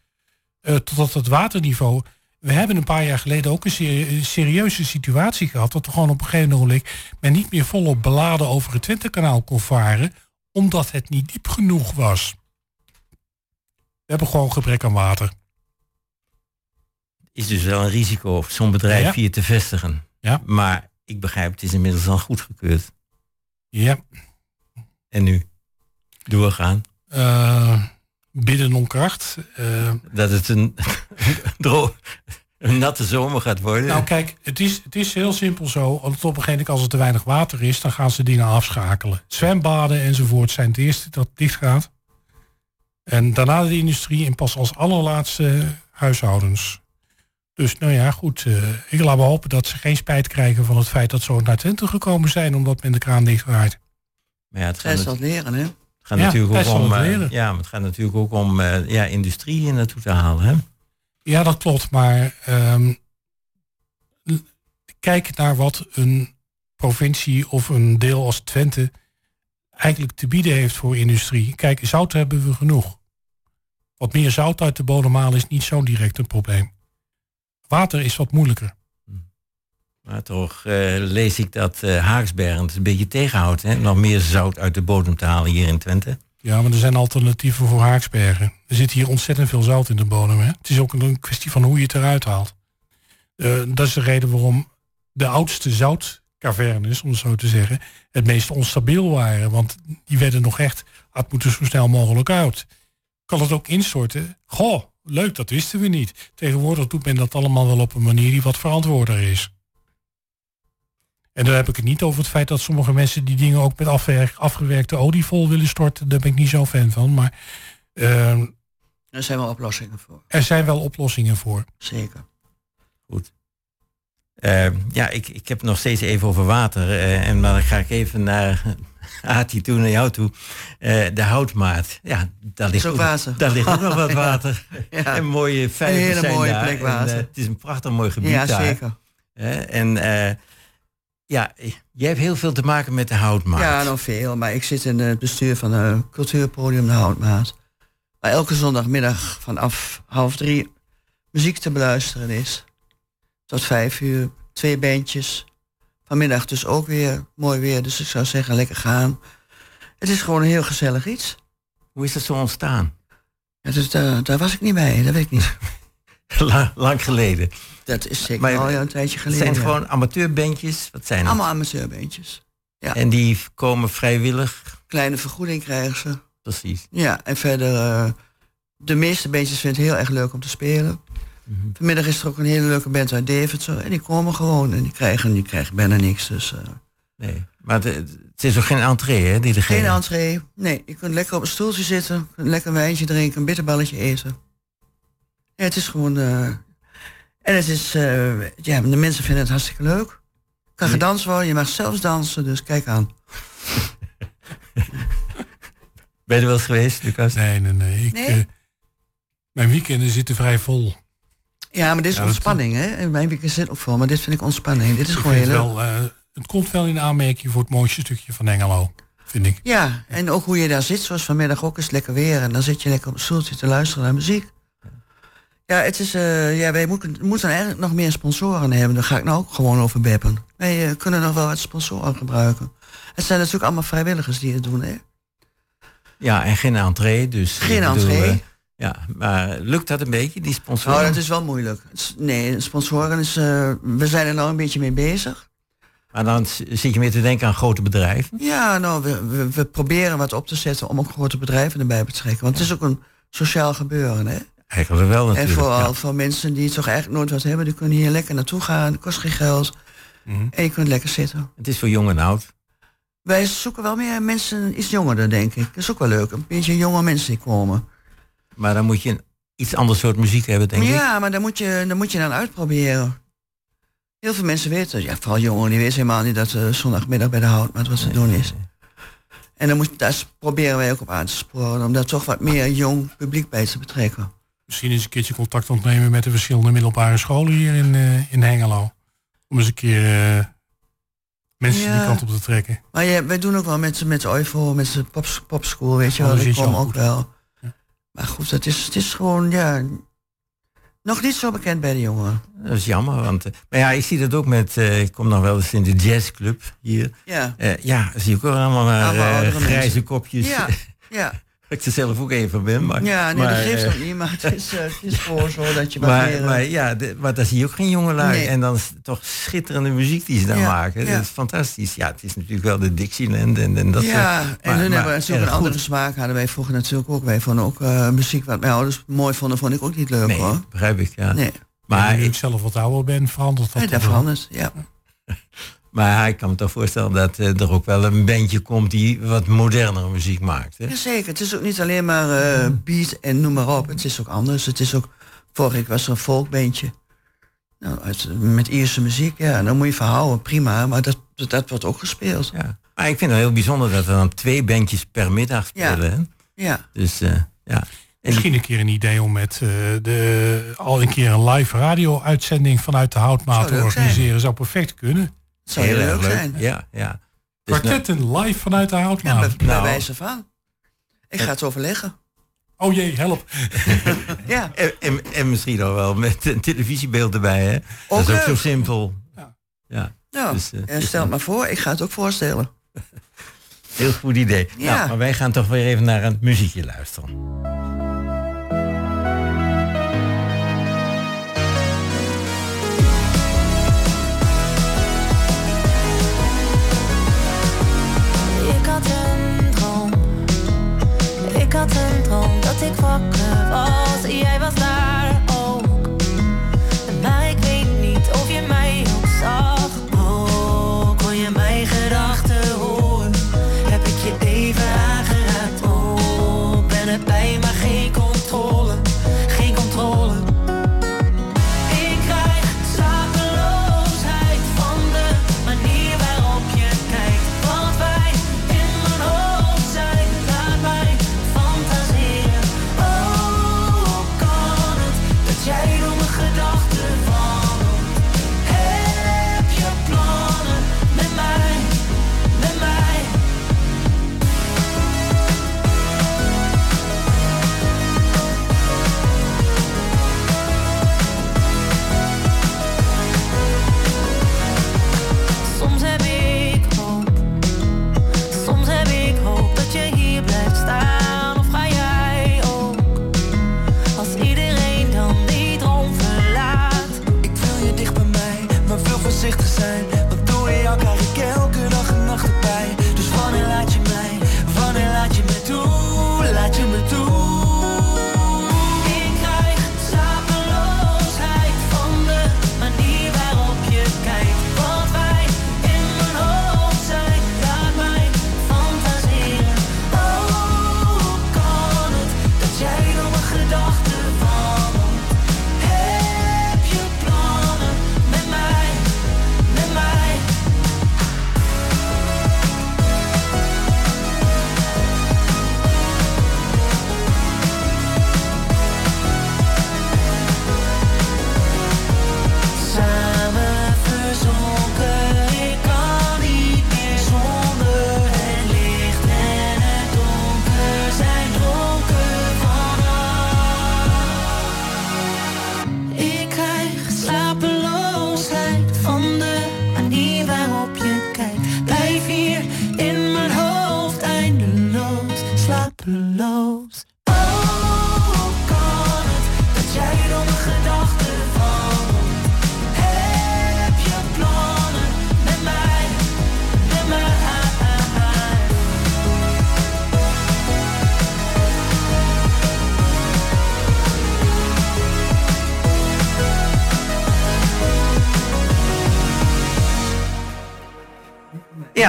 totdat het waterniveau we hebben een paar jaar geleden ook een serieuze situatie gehad. Dat er gewoon op een gegeven moment men niet meer volop beladen over het Twentekanaal kon varen. Omdat het niet diep genoeg was. We hebben gewoon gebrek aan water. Is dus wel een risico om zo'n bedrijf Ja. hier te vestigen. Ja. Maar ik begrijp, het is inmiddels al goedgekeurd. Ja. En nu? Doorgaan. Eh, bidden om kracht. Eh, Dat het een, een natte zomer gaat worden. nou kijk, het is, het is heel simpel zo. Want op een gegeven moment als er te weinig water is, dan gaan ze dingen afschakelen. Zwembaden enzovoort zijn het eerste dat dicht gaat. En daarna de industrie en pas als allerlaatste huishoudens. Dus nou ja, goed. eh, ik laat me hopen dat ze geen spijt krijgen van het feit dat ze naar Twente gekomen zijn, omdat men de kraan dicht draait. maar ja, het gaat, leren, hè? Gaat Ja, natuurlijk ook om, eh, ja, het gaat natuurlijk ook om eh, ja, industrie hier naartoe te halen. Hè? Ja, dat klopt. Maar ehm, kijk naar wat een provincie of een deel als Twente eigenlijk te bieden heeft voor industrie. Kijk, zout hebben we genoeg. Wat meer zout uit de bodem halen is niet zo direct een probleem. Water is wat moeilijker. Maar toch eh, lees ik dat eh Haaksbergen het een beetje tegenhoudt. Hè? Nog meer zout uit de bodem te halen hier in Twente. Ja, maar er zijn alternatieven voor Haaksbergen. Er zit hier ontzettend veel zout in de bodem. Hè? Het is ook een kwestie van hoe je het eruit haalt. Eh, dat is de reden waarom de oudste cavernes, om het zo te zeggen, het meest onstabiel waren. Want die werden nog echt, het moeten zo snel mogelijk uit. Kan het ook instorten? Goh, leuk, dat wisten we niet. Tegenwoordig doet men dat allemaal wel op een manier die wat verantwoorder is. En dan heb ik het niet over het feit dat sommige mensen die dingen ook met afwerk, afgewerkte olie vol willen storten. Daar ben ik niet zo fan van. Maar uh, er zijn wel oplossingen voor. Er zijn wel oplossingen voor. Zeker. Goed. Uh, ja, ik, ik heb het nog steeds even over water. Uh, en dan ga ik even naar Ati toe, naar jou toe. Uh, de houtmaat. Ja, daar ligt, ook, water. daar ligt ook nog wat water. ja. En mooie vijvers Een hele mooie daar. plek water. En, het is een prachtig mooi gebied Ja, daar. zeker. en ja, jij hebt heel veel te maken met de houtmaat. Ja, nog veel. Maar ik zit in het bestuur van een cultuurpodium De Houtmaat. Waar elke zondagmiddag vanaf half drie muziek te beluisteren is. Tot vijf uur, twee bandjes. Vanmiddag dus ook weer mooi weer, dus ik zou zeggen lekker gaan. Het is gewoon een heel gezellig iets. Hoe is dat zo ontstaan? Ja, dus daar, daar was ik niet bij, dat weet ik niet. lang, lang geleden. Dat is zeker Maar al een tijdje Het geleden. zijn gewoon amateurbandjes. Wat zijn het? Allemaal amateurbandjes. Ja. En die komen vrijwillig. Kleine vergoeding krijgen ze. Precies. Ja, en verder, eh, de meeste bandjes vinden het heel erg leuk om te spelen. Mhm. Vanmiddag is er ook een hele leuke band uit Deventer. En die komen gewoon en die krijgen, die krijgen bijna niks. Dus, eh, Nee, maar het, het is ook geen entree, hè? Die geen entree. Nee, je kunt lekker op een stoeltje zitten. lekker een wijntje drinken, een bitterballetje eten. Ja, het is gewoon... eh, en het is... eh, ja, de mensen vinden het hartstikke leuk. Kan gedanst worden, je mag zelfs dansen, dus kijk aan. Ben je er wel eens geweest, Lucas? Nee, nee, nee. Ik, Nee? eh, mijn weekenden zitten vrij vol. Ja, maar dit is Ja, ontspanning, hè? En mijn weekend zit ook vol, maar dit vind ik ontspanning. Dit is Ik gewoon heel wel, eh, het komt wel in aanmerking voor het mooiste stukje van Engelo, vind ik. Ja, en ook hoe je daar zit, zoals vanmiddag ook, is lekker weer. En dan zit je lekker op een stoeltje te luisteren naar muziek. Ja, het is, eh, ja wij moeten, moeten eigenlijk nog meer sponsoren hebben. Daar ga ik nou ook gewoon over beppen. Wij eh, kunnen nog wel wat sponsoren gebruiken. Het zijn natuurlijk allemaal vrijwilligers die het doen, hè? Ja, en geen entree, dus... Geen bedoel, entree. eh, ja, maar lukt dat een beetje, die sponsoren? Nou, dat is wel moeilijk. Nee, sponsoren is... we zijn er nou een beetje mee bezig. Maar dan zit je meer te denken aan grote bedrijven. Ja, nou, we, we, we proberen wat op te zetten om ook grote bedrijven erbij te betrekken. Want het is ook een sociaal gebeuren, hè? Eigenlijk wel natuurlijk. En vooral ja. voor mensen die toch eigenlijk nooit wat hebben, die kunnen hier lekker naartoe gaan. Het kost geen geld. Mhm. En je kunt lekker zitten. Het is voor jong en oud. Wij zoeken wel meer mensen iets jonger, denk ik. Dat is ook wel leuk. Een beetje jonge mensen die komen. Maar dan moet je een iets ander soort muziek hebben, denk ik. ja, maar dan moet, je, dan moet je dan uitproberen. Heel veel mensen weten, ja, vooral jongeren, die weten helemaal niet dat uh, zondagmiddag bij de houtmaat wat te doen is. En dan moet, daar proberen wij ook op aan te sporen, om daar toch wat meer jong publiek bij te betrekken. Misschien eens een keertje contact opnemen met de verschillende middelbare scholen hier in, eh, in Hengelo. Om eens een keer eh, mensen Ja. die kant op te trekken. Maar ja, wij doen ook wel met, met OIVO, met de pop, popschool, weet je Oh, wel. Die komen ook goed. wel. Ja. Maar goed, het is, het is gewoon, ja, nog niet zo bekend bij de jongeren. Dat is jammer. Want, eh, maar ja, ik zie dat ook met... eh, ik kom nog wel eens in de jazzclub hier. Ja, Eh, ja, zie ik ook allemaal eh, grijze mensen. kopjes. ja, ja. ik er zelf ook even ben. Maar, Ja, nee, maar, dat geeft eh, ook niet, maar het is, eh, het is gewoon zo dat je Maar, meer... eh, maar ja, de, maar daar zie je ook geen jongelui. Nee. En dan is het toch schitterende muziek die ze dan Ja, maken. ja. Dat is fantastisch. Ja, het is natuurlijk wel de Dixieland en, en dat ja, soort- en hun maar hebben natuurlijk een andere goed. smaak. Hadden wij vroeger natuurlijk ook. Wij vonden ook eh, muziek wat mijn ouders mooi vonden, vond ik ook niet leuk Nee, hoor. begrijp ik, ja. Nee, Maar, ik, zelf wat ouder ben, verandert dat nee dat verandert. Ja. Maar ik kan me toch voorstellen dat eh, er ook wel een bandje komt die wat modernere muziek maakt. Hè? Jazeker, het is ook niet alleen maar eh, beat en noem maar op. Het is ook anders. Het is ook, vorige week was er een folkbandje. Nou, met Ierse muziek, ja, dan moet je verhouden, prima. Maar dat, dat, dat wordt ook gespeeld. Ja. Maar ik vind het heel bijzonder dat er dan twee bandjes per middag Ja. spelen. hè. Ja, Dus eh, ja. En Misschien een keer een idee om met eh, de, al een keer een live radio-uitzending vanuit de Houtmaat te organiseren. Zou perfect kunnen. Het zou heel leuk zijn. Ja, ja. Dus nou- Kwartetten live vanuit de Ja, Houtmaat. bij, bij Nou. wijze van. Ik ga het overleggen. Oh jee, help. Ja, en, en, en misschien nog wel met een televisiebeeld erbij. Hè? dat is ook zo simpel. Ja. Ja, nou, Dus, eh, en stel het maar voor, ik ga het ook voorstellen. heel goed idee. Ja. Nou, maar wij gaan toch weer even naar het muziekje luisteren. fuck als jij was daar.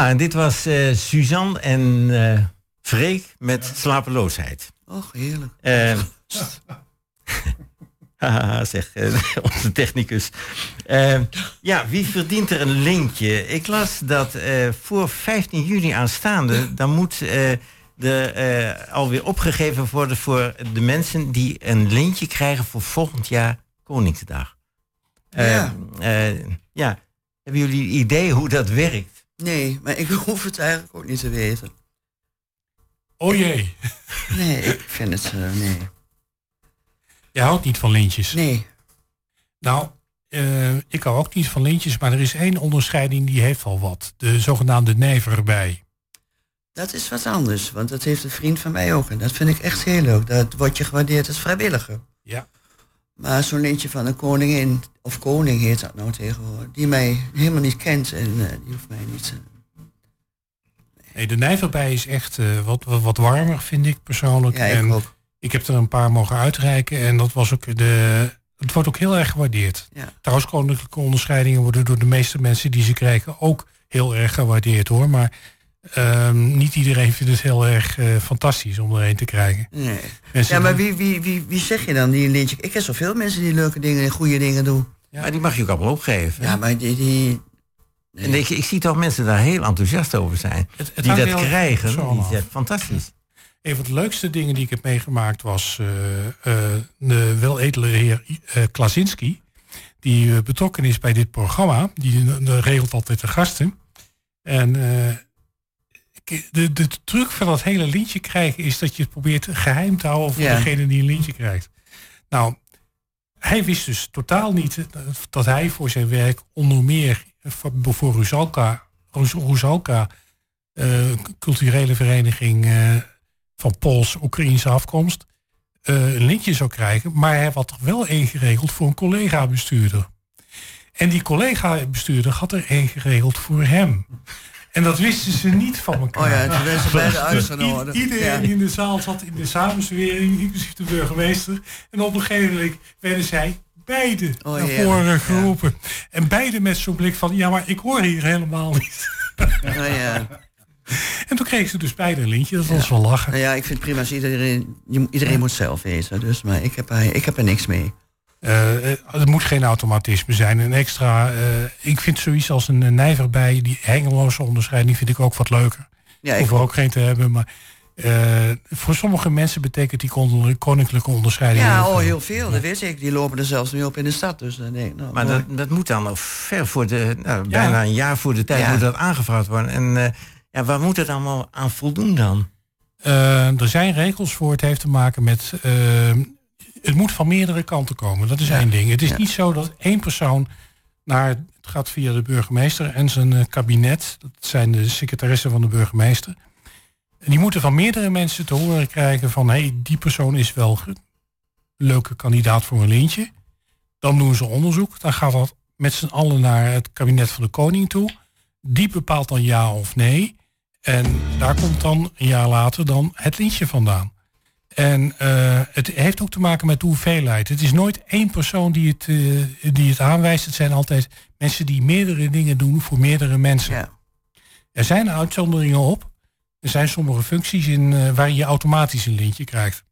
Ja, en dit was eh, Suzanne en eh Freek met slapeloosheid. Och, heerlijk. Eh, haha, zeg eh, onze technicus. Eh, ja, wie verdient er een lintje? Ik las dat voor 15 juli aanstaande... dan moet er eh, alweer opgegeven worden voor de mensen... die een lintje krijgen voor volgend jaar Koningsdag. Ja. eh, ja, hebben jullie idee hoe dat werkt? Nee, maar ik hoef het eigenlijk ook niet te weten. Oh jee. Nee, ik vind het, eh, nee. Je houdt niet van lintjes. Nee. Nou, eh, ik hou ook niet van lintjes, maar er is één onderscheiding die heeft al wat. De zogenaamde nijverbij. Dat is wat anders, want dat heeft een vriend van mij ook. En dat vind ik echt heel leuk. Dat wordt je gewaardeerd als vrijwilliger. Ja. Maar zo'n lintje van een koningin, of koning heet dat nou tegenwoordig, die mij helemaal niet kent en eh, die hoeft mij niet. eh, Nee, de nijverbij is echt eh, wat, wat, wat warmer, vind ik persoonlijk. Ja, ik en ook. ik heb er een paar mogen uitreiken en dat was ook de. Het wordt ook heel erg gewaardeerd. Ja. Trouwens, koninklijke onderscheidingen worden door de meeste mensen die ze krijgen ook heel erg gewaardeerd hoor. Maar ehm, niet iedereen vindt het heel erg eh, fantastisch om er een te krijgen. Nee. Mensen Ja, maar wie, wie, wie, wie zeg je dan die een lintje? Ik ken zoveel mensen die leuke dingen en goede dingen doen. Maar die mag je ook allemaal opgeven. Ja, maar die... die En ik, ik zie toch mensen daar heel enthousiast over zijn. het die dat krijgen. Die fantastisch. Een van de leukste dingen die ik heb meegemaakt was eh, eh, de weledele heer eh Klasinski. Die betrokken is bij dit programma. Die regelt altijd de gasten. En eh, de, de truc van dat hele lintje krijgen is dat je het probeert geheim te houden voor Ja. degene die een lintje krijgt. Nou, hij wist dus totaal niet dat hij voor zijn werk onder meer voor, Rusalka, Rus- Rusalka eh, culturele vereniging eh, van Pools-Oekraïnse afkomst, eh, een lintje zou krijgen. Maar hij had er wel één geregeld voor een collega-bestuurder. En die collega-bestuurder had er één geregeld voor hem. En dat wisten ze niet van elkaar. Oh ja, werden Dus uitgenodigd. Iedereen die in de zaal zat in de samenswering, inclusief de burgemeester. En op een gegeven moment werden zij beide Oh, naar voren geroepen. En beide met zo'n blik van, ja maar ik hoor hier helemaal niet. Nou ja. En toen kregen ze dus beide een lintje, dat was wel lachen. Nou ja, ik vind prima als iedereen... je- Iedereen moet zelf weten, dus, maar ik heb, er- ik heb er niks mee. Eh, het moet geen automatisme zijn. Een extra, eh, ik vind zoiets als een, een nijverbij, die hengeloze onderscheiding vind ik ook wat leuker. Ja, ik hoef er ook geen te hebben, maar eh, voor sommige mensen betekent die kon- koninklijke onderscheiding Ja, heel oh, veel. heel veel, dat weet ik. Die lopen er zelfs nu op in de stad, dus ik, nou, Maar dat, dat moet dan nog ver voor de, nou, bijna een jaar voor de tijd Ja. moet dat aangevraagd worden. En eh, ja, waar moet het allemaal aan voldoen dan? Eh, er zijn regels voor. Het heeft te maken met. Het moet van meerdere kanten komen. Dat is één ding. Het is niet zo dat één persoon naar. Het gaat via de burgemeester en zijn eh, kabinet. Dat zijn de secretaressen van de burgemeester. En die moeten van meerdere mensen te horen krijgen van hé, hey, die persoon is wel een leuke kandidaat voor een lintje. Dan doen ze onderzoek. Dan gaat dat met z'n allen naar het kabinet van de koning toe. Die bepaalt dan ja of nee. En daar komt dan een jaar later dan het lintje vandaan. En eh, het heeft ook te maken met de hoeveelheid. Het is nooit één persoon die het, eh, die het aanwijst. Het zijn altijd mensen die meerdere dingen doen voor meerdere mensen. Er zijn uitzonderingen op. Er zijn sommige functies in eh, waar je automatisch een lintje krijgt.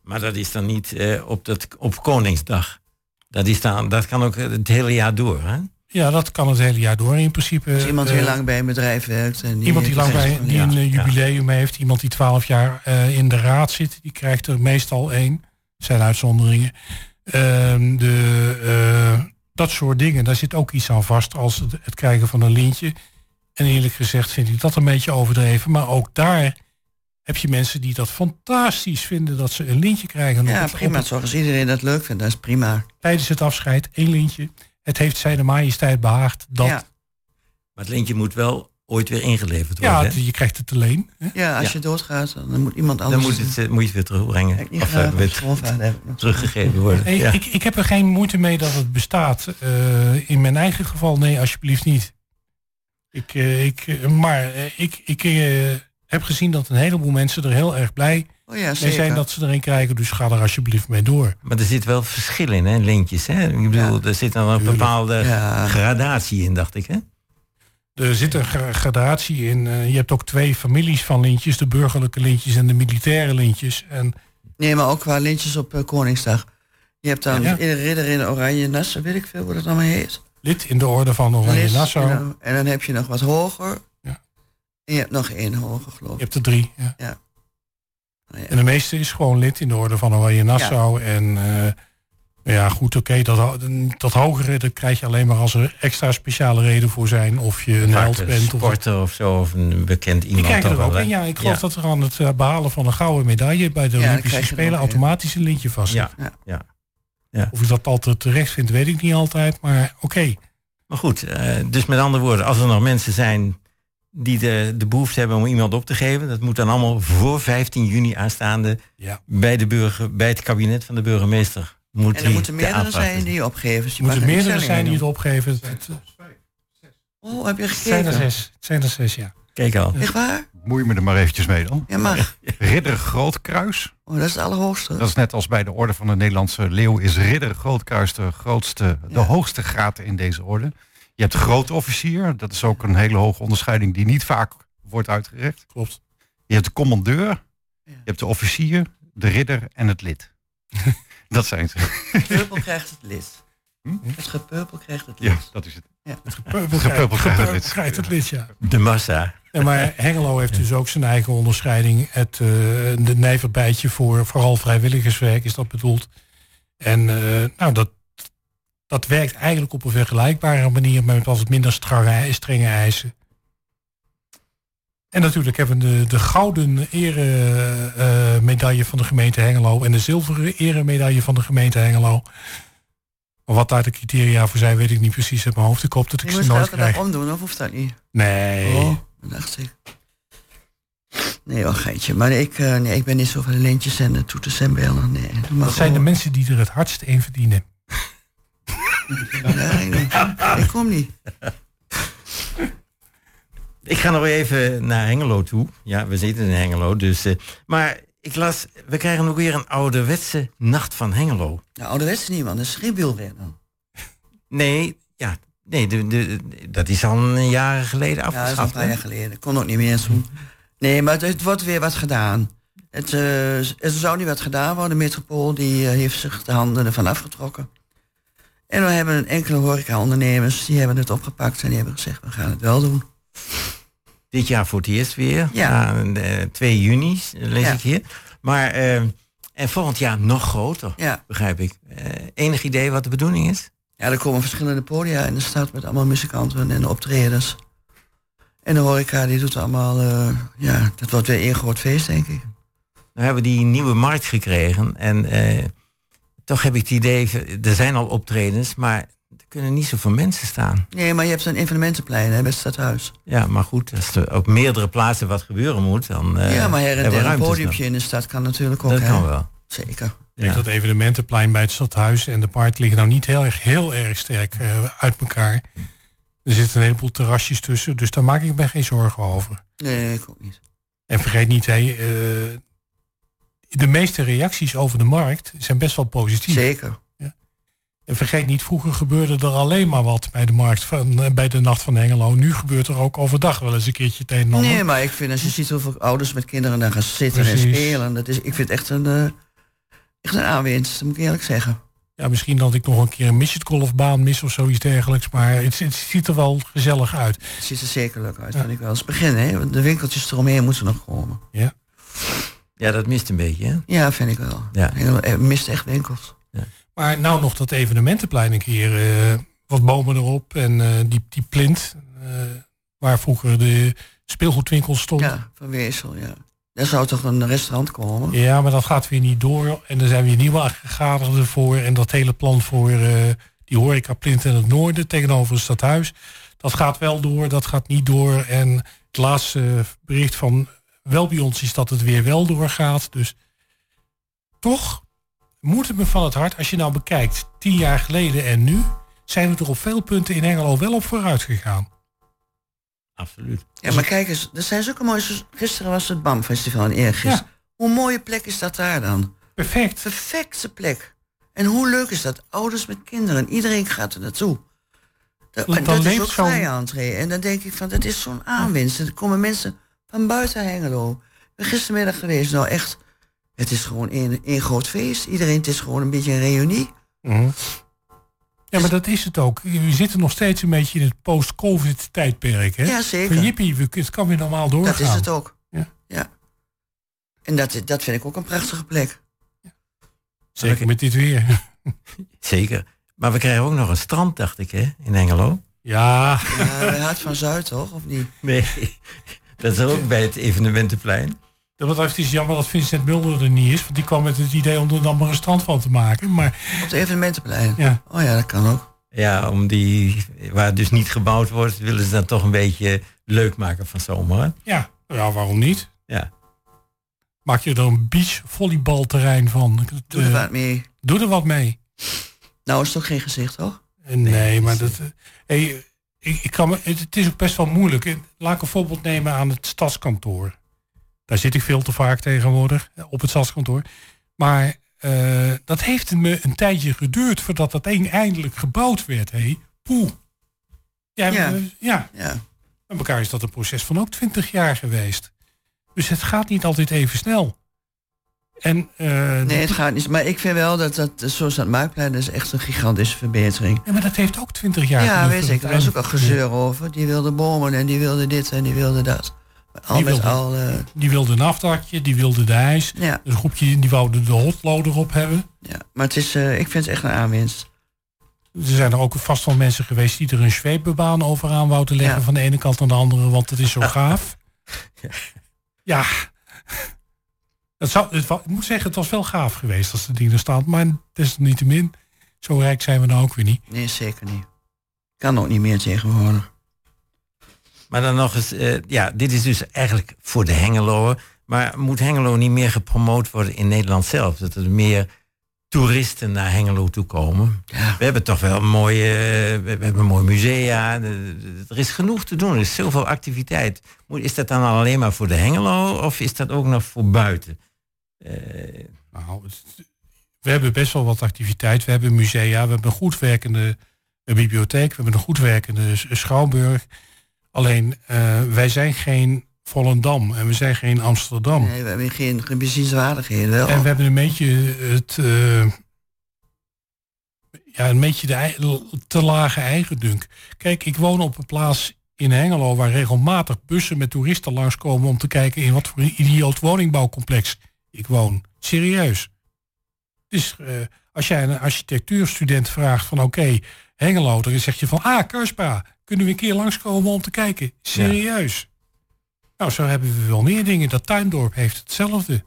Maar dat is dan niet eh, op, dat, op Koningsdag. Dat, is dan, dat kan ook het hele jaar door, hè? Ja, dat kan het hele jaar door in principe. Als iemand eh, heel lang bij een bedrijf werkt. En die Iemand die lang bij die een eh, Ja. jubileum heeft, iemand die twaalf jaar eh, in de raad zit, die krijgt er meestal één. zijn uitzonderingen. Ehm, de, eh, dat soort dingen, daar zit ook iets aan vast als het, het krijgen van een lintje. En eerlijk gezegd vind ik dat een beetje overdreven. Maar ook daar heb je mensen die dat fantastisch vinden dat ze een lintje krijgen. Ja, prima. het- Zoals iedereen dat leuk vindt, dat is prima. tijdens het afscheid één lintje. Het heeft zijn de majesteit behaagd dat. Ja. Ja, Maar het lintje moet wel ooit weer ingeleverd worden. hè? het- je krijgt het alleen. hè? Ja, als Ja. je doodgaat, dan moet iemand Dan anders... moet, het, eh, moet je het weer terugbrengen. Ik Of op weer teruggegeven worden. Ja. ik, ik heb er geen moeite mee dat het bestaat. Eh, in mijn eigen geval, nee, alsjeblieft niet. Ik, eh, ik, maar ik, ik heb gezien dat een heleboel mensen er heel erg blij Oh ja, mee zijn dat ze erin krijgen. Dus ga er alsjeblieft mee door. Maar er zit wel verschil in, hè, lintjes. Hè? Ik bedoel, er zit dan een Tuurlijk. bepaalde Ja. gradatie in, dacht ik. Hè? Er zit een gra- gradatie in. eh, je hebt ook twee families van lintjes. De burgerlijke lintjes en de militaire lintjes. En Nee, maar ook qua lintjes op eh, Koningsdag. Je hebt dan Ja. in ridder in oranje nassen, weet ik veel hoe dat allemaal heet. lid in de orde van Oranje Nassau. En dan, en dan heb je nog wat hoger. En je hebt nog één hoger, geloof Je ik. hebt er drie. Ja. Ja. Nou ja. En de meeste is gewoon lid in de orde van Oranje Nassau. En eh, ja, goed, oké. dat, dat hogere dat krijg je alleen maar als er extra speciale reden voor zijn. Of je een held bent. Of, sporter of zo, of een bekend die iemand. toch er ook in. Ja, ik geloof dat er aan het eh, behalen van een gouden medaille bij de Olympische je Spelen automatisch een lintje vast zit. Ja, Ja. ja. Of ik dat altijd terecht vind, weet ik niet altijd. Maar oké. Maar goed, eh, dus met andere woorden, als er nog mensen zijn die de, de behoefte hebben om iemand op te geven, dat moet dan allemaal voor 15 juni aanstaande Ja. bij, de burger, bij het kabinet van de burgemeester. Moet En er moeten te meerdere zijn die opgeven. Dus je Er er meerdere zijn die het opgeven. Het, het- doen. Oh, heb je het zijn er gekeken? zes. Het zijn er zes, ja. Kijk al. Echt waar? Moei me er maar eventjes mee dan. Ja, mag. Ridder Grootkruis. Oh, dat is het allerhoogste. Dat is net als bij de orde van de Nederlandse leeuw is ridder Grootkruis de grootste, de hoogste graad in deze orde. Je hebt grootofficier, dat is ook een hele hoge onderscheiding die niet vaak wordt uitgereikt. Klopt. Je hebt de commandeur, Ja. je hebt de officier, de ridder en het lid. dat zijn ze. Gepeupel krijgt het lid. Hm? Het gepeupel krijgt het lid. Ja, dat is het. Gepeupel Gepeupel krijgt het gepeupel lid. krijgt het lid, ja. De massa. Ja, maar Hengelo heeft dus ook zijn eigen onderscheiding. Het eh, de nijverbijtje voor vooral vrijwilligerswerk is dat bedoeld. En eh, nou, dat, dat werkt eigenlijk op een vergelijkbare manier, maar met wat minder strenge, strenge eisen. En natuurlijk hebben we de, de gouden eremedaille medaille van de gemeente Hengelo en de zilveren eremedaille van de gemeente Hengelo. Wat daar de criteria voor zijn, weet ik niet precies uit mijn hoofd. Ik hoop dat ik Je ze nooit omdoen, of hoeft dat niet? Nee. Oh, dat dacht ik. Nee, oh geitje. Maar ik, eh, nee, ik ben niet zo van de lintjes en de toeters en bellen. Nee, dat zijn de mensen die er het hardst in verdienen. Nee, nee. Ik kom niet. Ik ga nog even naar Hengelo toe. Ja, we zitten in Hengelo. Dus, eh, maar ik las, we krijgen ook weer een ouderwetse nacht van Hengelo. Nou, ouderwets niet, man. Dat is wielrennen. Nee, ja, nee, de, de, dat is al een jaren geleden Ja, dat is een afgeschaft. paar jaar geleden. Kon ook niet meer doen. Nee, maar het, het wordt weer wat gedaan. Het, eh, er zou niet wat gedaan worden. De metropool die, eh, heeft zich de handen ervan afgetrokken. En we hebben een enkele horeca-ondernemers... die hebben het opgepakt en die hebben gezegd... we gaan het wel doen. Dit jaar voor het eerst weer. Ja. Ja. eh, 2 juni lees Ja. ik hier. Maar, eh, en volgend jaar nog groter, Ja. begrijp ik. Eh, enig idee wat de bedoeling is? ja, er komen verschillende podia in de stad... met allemaal muzikanten en optredens. En de horeca die doet allemaal... ja, dat wordt weer één groot feest, denk ik. We hebben die nieuwe markt gekregen. En toch heb ik het idee, er zijn al optredens, maar er kunnen niet zoveel mensen staan. Nee, maar je hebt een evenementenplein hè, bij het stadhuis. Ja, maar goed, als er op meerdere plaatsen wat gebeuren moet, dan eh, ja, maar her en hebben we der een ruimtes podiumpje in de stad kan natuurlijk ook. Dat hè. kan wel. Zeker. Ik denk dat evenementenplein bij het stadhuis en de park liggen nou niet heel erg, heel erg sterk eh, uit elkaar. Er zitten een heleboel terrasjes tussen, dus daar maak ik me geen zorgen over. Nee, ik ook niet. En vergeet niet, hé, eh, de meeste reacties over de markt zijn best wel positief. Zeker. En vergeet niet, vroeger gebeurde er alleen maar wat bij de markt van, eh, bij de Nacht van Hengelo. Nu gebeurt er ook overdag wel eens een keertje het een en ander. Nee, maar ik vind als je ziet hoeveel ouders met kinderen daar gaan zitten Precies. en spelen, dat is, ik vind het echt een, eh, echt een aanwinst, moet ik eerlijk zeggen. Ja, misschien dat ik nog een keer een midgetgolfbaan mis of zoiets dergelijks. Maar het, het ziet er wel gezellig uit. Het ziet er zeker leuk uit, vind ik wel. Als begin, hè? De winkeltjes eromheen moeten nog komen. Ja, dat mist een beetje, hè? Ja, vind ik wel. Ja. Heel- Er mist echt winkels. Maar nou nog dat evenementenplein een keer. eh, wat bomen erop en eh, die, die plint. eh, waar vroeger de speelgoedwinkel stond. Ja. Ja, van Weesel, ja. Daar zou toch een restaurant komen? maar dat gaat weer niet door. En er zijn weer nieuwe aggregaten voor. En dat hele plan voor eh, die horeca plint in het noorden tegenover het stadhuis. Dat gaat wel door, dat gaat niet door. En het laatste bericht van wel bij ons is dat het weer wel doorgaat. Dus toch moet het me van het hart, als je nou bekijkt, tien jaar geleden en nu, zijn we er op veel punten in Engelo wel op vooruit gegaan. Absoluut. Ja, maar kijk eens, er zijn zulke mooie... Gisteren was het BAM-festival in eergisteren. Ja. Hoe mooie plek is dat daar dan? Perfect. Perfecte plek. En hoe leuk is dat? Ouders met kinderen, iedereen gaat er naartoe. Dat, Dan- en dan dat is ook vrij entree. En dan denk ik van, dat is zo'n aanwinst. Er komen mensen van buiten Hengelo. Ben gistermiddag geweest. Nou echt, het is gewoon één, één groot feest. Iedereen, het is gewoon een beetje een reunie. Mhm. Ja, maar dat is het ook. We zitten nog steeds een beetje in het post-covid tijdperk. Hè? Ja, zeker. Van jippie, we- het kan weer normaal doorgaan. Dat is het ook. Ja. ja. En dat, dat vind ik ook een prachtige plek. Zeker met dit weer. Zeker. Maar we krijgen ook nog een strand, dacht ik, hè, in Hengelo. Ja. Ja, van Zuid, toch? Of niet? Nee, dat is ook bij het evenementenplein. Dat betreft is het jammer dat Vincent Mulder er niet is. Want die kwam met het idee om er dan maar een strand van te maken. Maar Op het evenementenplein. Ja. Oh ja, dat kan ook. Ja, om die, waar het dus niet gebouwd wordt, willen ze dat toch een beetje leuk maken van zomer. hè? ja, ja waarom niet? Ja. Maak je er een beachvolleybalterrein van. Doe er Eh, wat mee. Doe er wat mee. Nou is toch geen gezicht, toch? Eh, Nee, maar dat. eh, Hey, ik, ik kan me, het, het is ook best wel moeilijk. Laat ik een voorbeeld nemen aan het stadskantoor. Daar zit ik veel te vaak tegenwoordig, eh, op het stadskantoor. Maar eh, dat heeft me een tijdje geduurd voordat dat ding eindelijk gebouwd werd. Hé, poeh. Ja, Ja. eh, ja. Ja. Elkaar is dat een proces van ook 20 jaar geweest. Dus het gaat niet altijd even snel. En, eh, Nee, het gaat niet. Maar ik vind wel dat, dat zoals dat Marktplein, is echt een gigantische verbetering. ja, maar dat heeft ook 20 jaar Ja, weet ik. Er was ook al gezeur over. Die wilde bomen en die wilde dit en die wilde dat. Al Die met wilde- al... eh, Die wilde een afdakje, die wilde de ijs. Ja. Een groepje die wou de hotloader op hebben. ja. Maar het is, eh, ik vind het echt een aanwinst. Er zijn er ook vast wel mensen geweest die er een zweepbebaan over aan wouden leggen Ja. van de ene kant naar de andere, want het is zo gaaf. Ja. Dat zou, het, ik moet zeggen, het was wel gaaf geweest als de ding er staat. Maar desalniettemin, zo rijk zijn we nou ook weer niet. Nee, zeker niet. Kan ook niet meer tegenwoordig. Maar dan nog eens, eh, ja, dit is dus eigenlijk voor de Hengeloer. Maar moet Hengelo niet meer gepromoot worden in Nederland zelf? Dat er meer toeristen naar Hengelo toe komen. Ja. We hebben toch wel een mooie, eh, we hebben een mooi musea. Er is genoeg te doen, er is zoveel activiteit. Moet- Is dat dan alleen maar voor de Hengelo of is dat ook nog voor buiten? Eh, Nou, we hebben best wel wat activiteit. We hebben musea, we hebben een goed werkende eh, bibliotheek, we hebben een goed werkende s- schouwburg. Alleen, eh, wij zijn geen Volendam en we zijn geen Amsterdam. Nee, we hebben geen, geen bezienswaardigheden. Wel. En we hebben een beetje het. eh, ja, een beetje de te lage eigendunk. Kijk, ik woon op een plaats in Hengelo waar regelmatig bussen met toeristen langskomen om te kijken in wat voor een idioot woningbouwcomplex ik woon. Serieus. Dus eh, als jij een architectuurstudent vraagt van oké, Hengelo, dan zeg je van ah, Karspa, kunnen we een keer langskomen om te kijken? Serieus. Nou, zo hebben we wel meer dingen. Dat tuindorp heeft hetzelfde.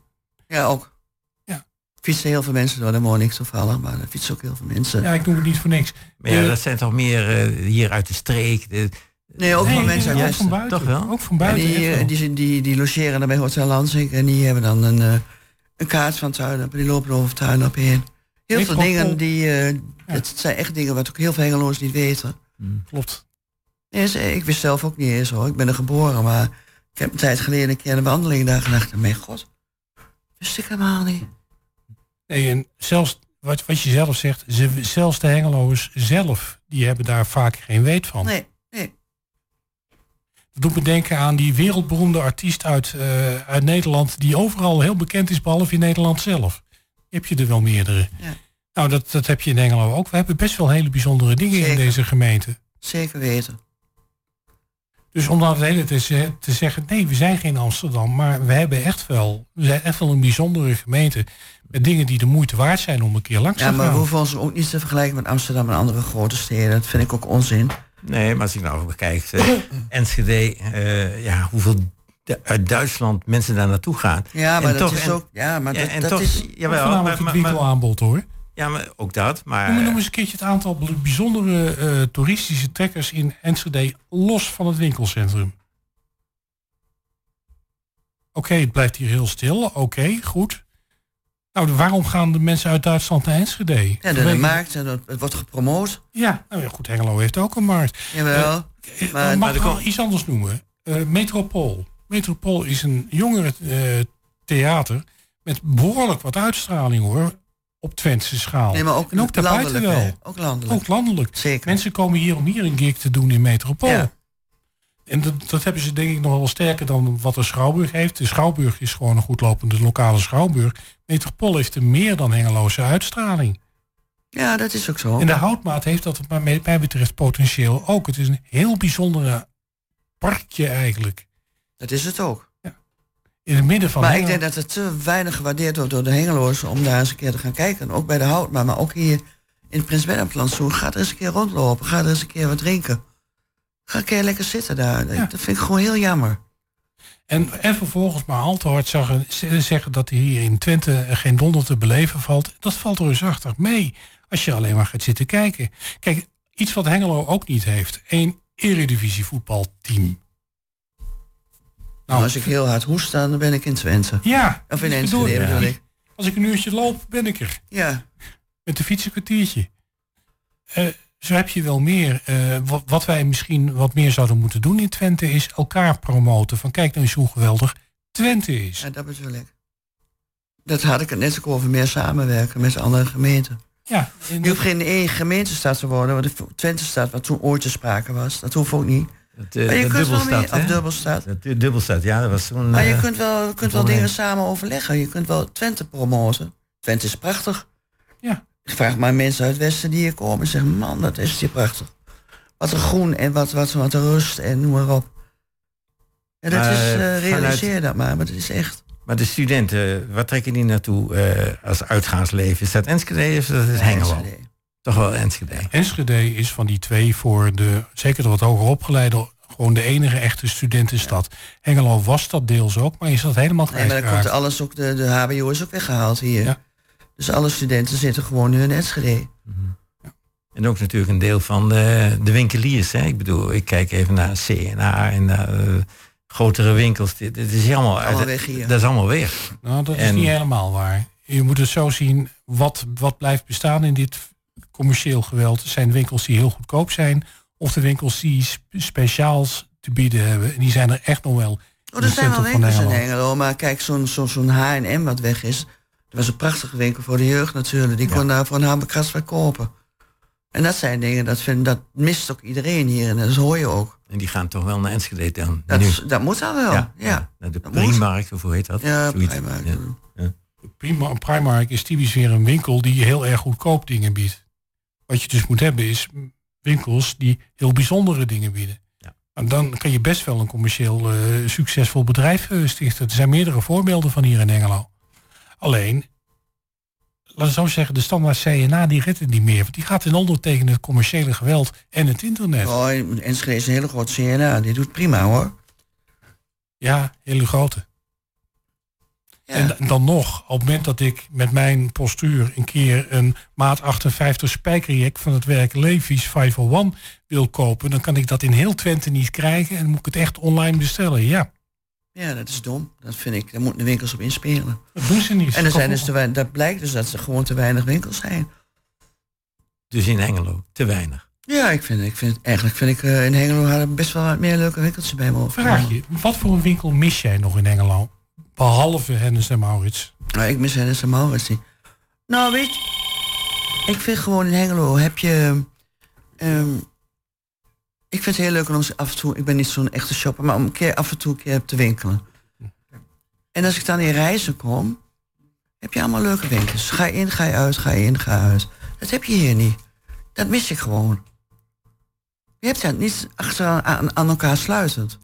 Ja, ook. Ja. Fietsen heel veel mensen door, daar woon ik toevallig, maar er fietsen ook heel veel mensen. Ja, ik doe het niet voor niks. maar ja, Eh, dat zijn toch meer eh, hier uit de streek. De, Nee, ook Nee, van mensen uit Westen. van buiten. Toch wel? Ook van En buiten. die, eh, wel. die, die, die logeren dan bij Hotel Lansing en die hebben dan een, eh, een kaart van tuin die lopen over tuin op heen. Heel veel dingen die, eh het zijn echt dingen wat ook heel veel Hengeloers niet weten. Klopt. Nee, ze- ik wist zelf ook niet eens hoor, ik ben er geboren, maar ik heb een tijd geleden een keer een wandeling daar gedacht, mijn god, wist ik helemaal niet. Nee, en zelfs wat, wat je zelf zegt, ze, zelfs de Hengeloers zelf, die hebben daar vaak geen weet van. Nee. Dat doet me denken aan die wereldberoemde artiest uit, eh, uit Nederland, die overal heel bekend is, behalve in Nederland zelf. Heb je er wel meerdere. Ja. Nou, dat, dat heb je in Hengelo ook. We hebben best wel hele bijzondere dingen in deze gemeente. Zeker weten. Dus om dan het hele te, ze- te zeggen, nee, we zijn geen Amsterdam, maar we hebben echt wel, we zijn echt wel een bijzondere gemeente. Met dingen die de moeite waard zijn om een keer langs Ja, te maar we gaan. hoeven ons ook niet te vergelijken met Amsterdam en andere grote steden. Dat vind ik ook onzin. Nee, maar als ik nou bekijk, uh, Enschede, uh, ja, hoeveel de, uit Duitsland mensen daar naartoe gaan. Ja, maar En dat toch- is ook. Ja, maar Ja, dat, en dat toch, is. jawel, Voornamelijk maar, het maar, maar- winkelaanbod hoor. ja, maar ook dat, maar... Noem, noem eens een keertje het aantal bijzondere eh, toeristische trekkers in Enschede los van het winkelcentrum. Oké, het blijft hier heel stil. Oké, goed. Nou, waarom gaan de mensen uit Duitsland naar Enschede? Ja, de, de markt, en dat- het wordt gepromoot. Ja, nou ja, goed, Hengelo heeft ook een markt. Jawel. Eh, maar- mag ik wel iets anders noemen? Eh, Metropool. Metropool is een jongere theater met behoorlijk wat uitstraling hoor. op Twentse schaal. Nee, maar ook en ook daarbuiten landelijk, wel. Ook landelijk. Ook landelijk. Zeker. Mensen komen hier om hier een gig te doen in Metropool. Ja. En dat, dat hebben ze denk ik nog wel sterker dan wat de Schouwburg heeft. De Schouwburg is gewoon een goedlopende lokale Schouwburg. Metropool heeft een meer dan hengeloze uitstraling. Ja, dat is ook zo. En de houtmaat heeft dat wat mij betreft potentieel ook. Het is een heel bijzondere parkje eigenlijk. Dat is het ook. In het midden van maar ik denk dat het te weinig gewaardeerd wordt door de Hengeloers om daar eens een keer te gaan kijken. Ook bij de Houtma, maar ook hier in het Prins Bernhardplantsoen. Ga er eens een keer rondlopen, ga er eens een keer wat drinken. Ga een keer lekker zitten daar. Dat vind ik gewoon heel jammer. En, en vervolgens maar al te hard zeggen, dat hier in Twente geen donder te beleven valt. Dat valt reusachtig mee als je alleen maar gaat zitten kijken. Kijk, iets wat Hengelo ook niet heeft. één eredivisie voetbalteam. Nou, als ik heel hard hoest, dan ben ik in Twente. Ja. Of in Enschede ik. bedoel ik. Als ik een uurtje loop, ben ik er. Ja. Met de fiets een kwartiertje. Eh, zo heb je wel meer. Eh, wat, wat wij misschien wat meer zouden moeten doen in Twente is elkaar promoten. Van kijk nou eens hoe geweldig Twente is. Ja, dat bedoel ik. Dat had ik het net ook over meer samenwerken met andere gemeenten. Ja, Je hoeft geen één gemeentestad te worden, want de Twente-stad, wat toen ooit te sprake was, dat hoeft ook niet. Dat, eh, maar je dat kunt wel of dubbelstad. Dat dubbelstad, ja, dat was zo'n... Maar je eh, kunt wel, je kunt wel dingen samen overleggen. Je kunt wel Twente promoten. Twente is prachtig. Ja. Ik vraag maar mensen uit het Westen die hier komen en zeggen, man, dat is hier prachtig. Wat een groen en wat, wat, wat een rust en noem maar op. En dat Maar, is, eh, vanuit- realiseer dat maar, maar dat is echt. Maar de studenten, waar trekken die naartoe eh, als uitgaansleven? Is dat Enschede of is dat Ja, Hengelo? Enschede. Toch wel Enschede. Enschede is van die twee voor de, zeker de wat hoger opgeleide, gewoon de enige echte studentenstad. Hengelo was dat deels ook, maar is dat helemaal Nee, maar dan komt alles ook, de, de HBO is ook weggehaald hier. Ja. Dus alle studenten zitten gewoon nu in Enschede. En ook natuurlijk een deel van de, de winkeliers. Hè? Ik bedoel, ik kijk even naar CNA en naar eh, grotere winkels. Dit, dit is allemaal, weg hier. Dat is allemaal weg. Nou, dat is niet helemaal waar. Je moet het zo zien, wat, wat blijft bestaan in dit commercieel geweld. Zijn winkels die heel goedkoop zijn, of de winkels die sp- speciaals te bieden hebben. En die zijn er echt nog wel. Oh, er zijn wel winkels in. Hengelo, maar kijk, zo'n zo'n zo'n H&M wat weg is. Dat was een prachtige winkel voor de jeugd natuurlijk. Die kon daar voor een hamerkast bij kopen. En dat zijn dingen, dat, vind, dat mist ook iedereen hier. En dat hoor je ook. En die gaan toch wel naar Enschede dan? Dat, nu. is- dat moet dan wel, ja. Ja, naar de Dat. Primarkt, of hoe heet dat? Ja, Zoiets. Primark. Ja. Ja. Prima, een Primark is typisch weer een winkel die heel erg goedkoop dingen biedt. Wat je dus moet hebben is winkels die heel bijzondere dingen bieden. Ja. En dan kan je best wel een commercieel eh, succesvol bedrijf eh, stichten. Er zijn meerdere voorbeelden van hier in Engelo. Alleen, laten we zo zeggen, de standaard CNA die redt het niet meer. Want die gaat in onder tegen het commerciële geweld en het internet. Oh, Enschede is een hele grote CNA. Die doet prima hoor. Ja, hele grote. Ja. En dan nog, op het moment dat ik met mijn postuur een keer een maat 58 spijkerjek van het werk Levi's 501 wil kopen, dan kan ik dat in heel Twente niet krijgen en moet ik het echt online bestellen. Ja, Ja, dat is dom. Dat vind ik. Daar moeten de winkels op inspelen. dat doen ze niet. En er zijn dus te weinig, dat blijkt dus dat er gewoon te weinig winkels zijn. Dus in Hengelo, te weinig. Ja, ik vind, ik vind eigenlijk vind ik eh, in Hengelo hadden best wel wat meer leuke winkeltjes bij me Vraag je, wat voor een winkel mis jij nog in Engeland? Behalve Hennis en Maurits. Nou, ik mis Hennis en Maurits niet. Nou, weet je, ik vind gewoon in Hengelo heb je... ehm, ik vind het heel leuk om af en toe, ik ben niet zo'n echte shopper, maar om een keer af en toe een keer te winkelen. En als ik dan in reizen kom, heb je allemaal leuke winkels. Ga je in, ga je uit, ga je in, ga je uit. Dat heb je hier niet. Dat mis ik gewoon. Je hebt dat niet achter aan, aan elkaar sluitend.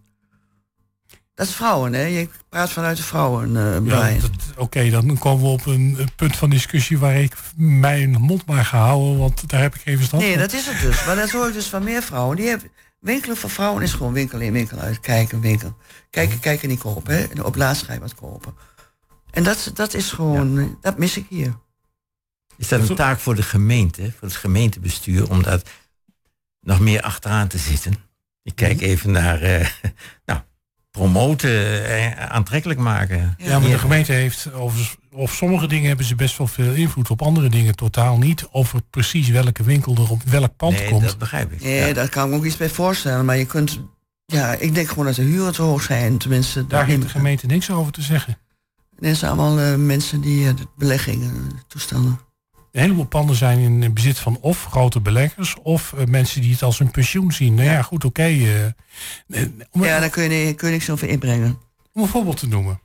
Dat is vrouwen, hè? Je praat vanuit de vrouwen, eh Ja, Oké, dan komen we op een, een punt van discussie waar ik mijn mond maar ga houden, want daar heb ik geen verstand Nee, dat is het dus. Maar dat hoor ik dus van meer vrouwen. Die hebben, winkelen voor vrouwen is gewoon winkel in, winkel uit. Kijken, winkel. Kijken, kijken, niet kopen. Hè? En op laatst ga je wat kopen. En dat, dat is gewoon, dat mis ik hier. Is dat een taak voor de gemeente, voor het gemeentebestuur, om dat nog meer achteraan te zitten? Ik kijk Mhm. even naar eh, nou, promoten, eh, aantrekkelijk maken. Ja, maar de gemeente heeft, over, op sommige dingen hebben ze best wel veel invloed, op andere dingen totaal niet. Over precies welke winkel er op welk pand Nee, komt. dat begrijp ik. Nee, Ja. daar kan ik me ook iets bij voorstellen. Maar je kunt, ja, ik denk gewoon dat de huren te hoog zijn. Tenminste, Daar heeft de gemeente niks over te zeggen. Er zijn allemaal eh, mensen die de beleggingen, toestanden. Een heleboel panden zijn in bezit van of grote beleggers of eh, mensen die het als een pensioen zien. Nou ja, goed, oké. eh, eh, Ja, daar kun je, kun je niks over inbrengen. om een voorbeeld te noemen.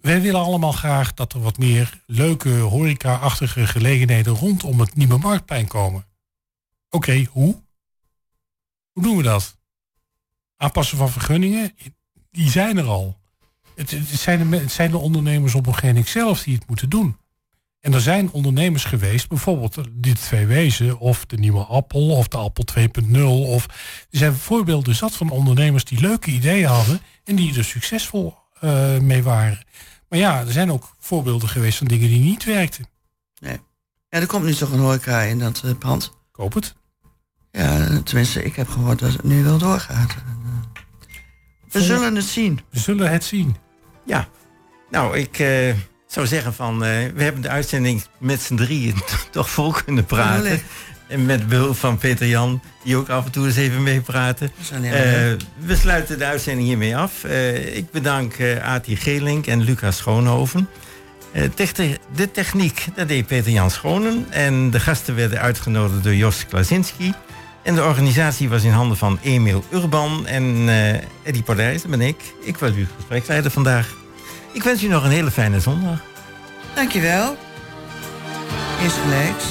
Wij willen allemaal graag dat er wat meer leuke horeca-achtige gelegenheden rondom het Nieuwe Marktplein komen. Oké, hoe? Hoe doen we dat? Aanpassen van vergunningen? Die zijn er al. Het, het zijn, de, het zijn de ondernemers op een gegeven moment zelf die het moeten doen. En er zijn ondernemers geweest, bijvoorbeeld dit twee wezen, of de nieuwe Appel, of de Appel 2.0. Of er zijn voorbeelden zat van ondernemers die leuke ideeën hadden en die er succesvol eh, mee waren. Maar ja, er zijn ook voorbeelden geweest van dingen die niet werkten. Nee. Ja, er komt nu toch een horeca in dat eh, pand. Koop het. Ja, tenminste, ik heb gehoord dat het nu wel doorgaat. We zullen het zien. We zullen het zien. Ja, nou, ik eh, zou zeggen van... eh, we hebben de uitzending met z'n drieën toch vol kunnen praten. En met behulp van Peter Jan, die ook af en toe eens even meepraten. alleen Eh we sluiten de uitzending hiermee af. Ik bedank eh Ati Geelink en Lucas Schoonhoven. De techniek, dat deed Peter Jan Schonen. En de gasten werden uitgenodigd door Jos Klasinski. En de organisatie was in handen van Emiel Urban en eh Eddie Pardijs, dat ben ik. Ik was uw gespreksleider vandaag. Ik wens u nog een hele fijne zondag. Dankjewel. Eerst gelijks.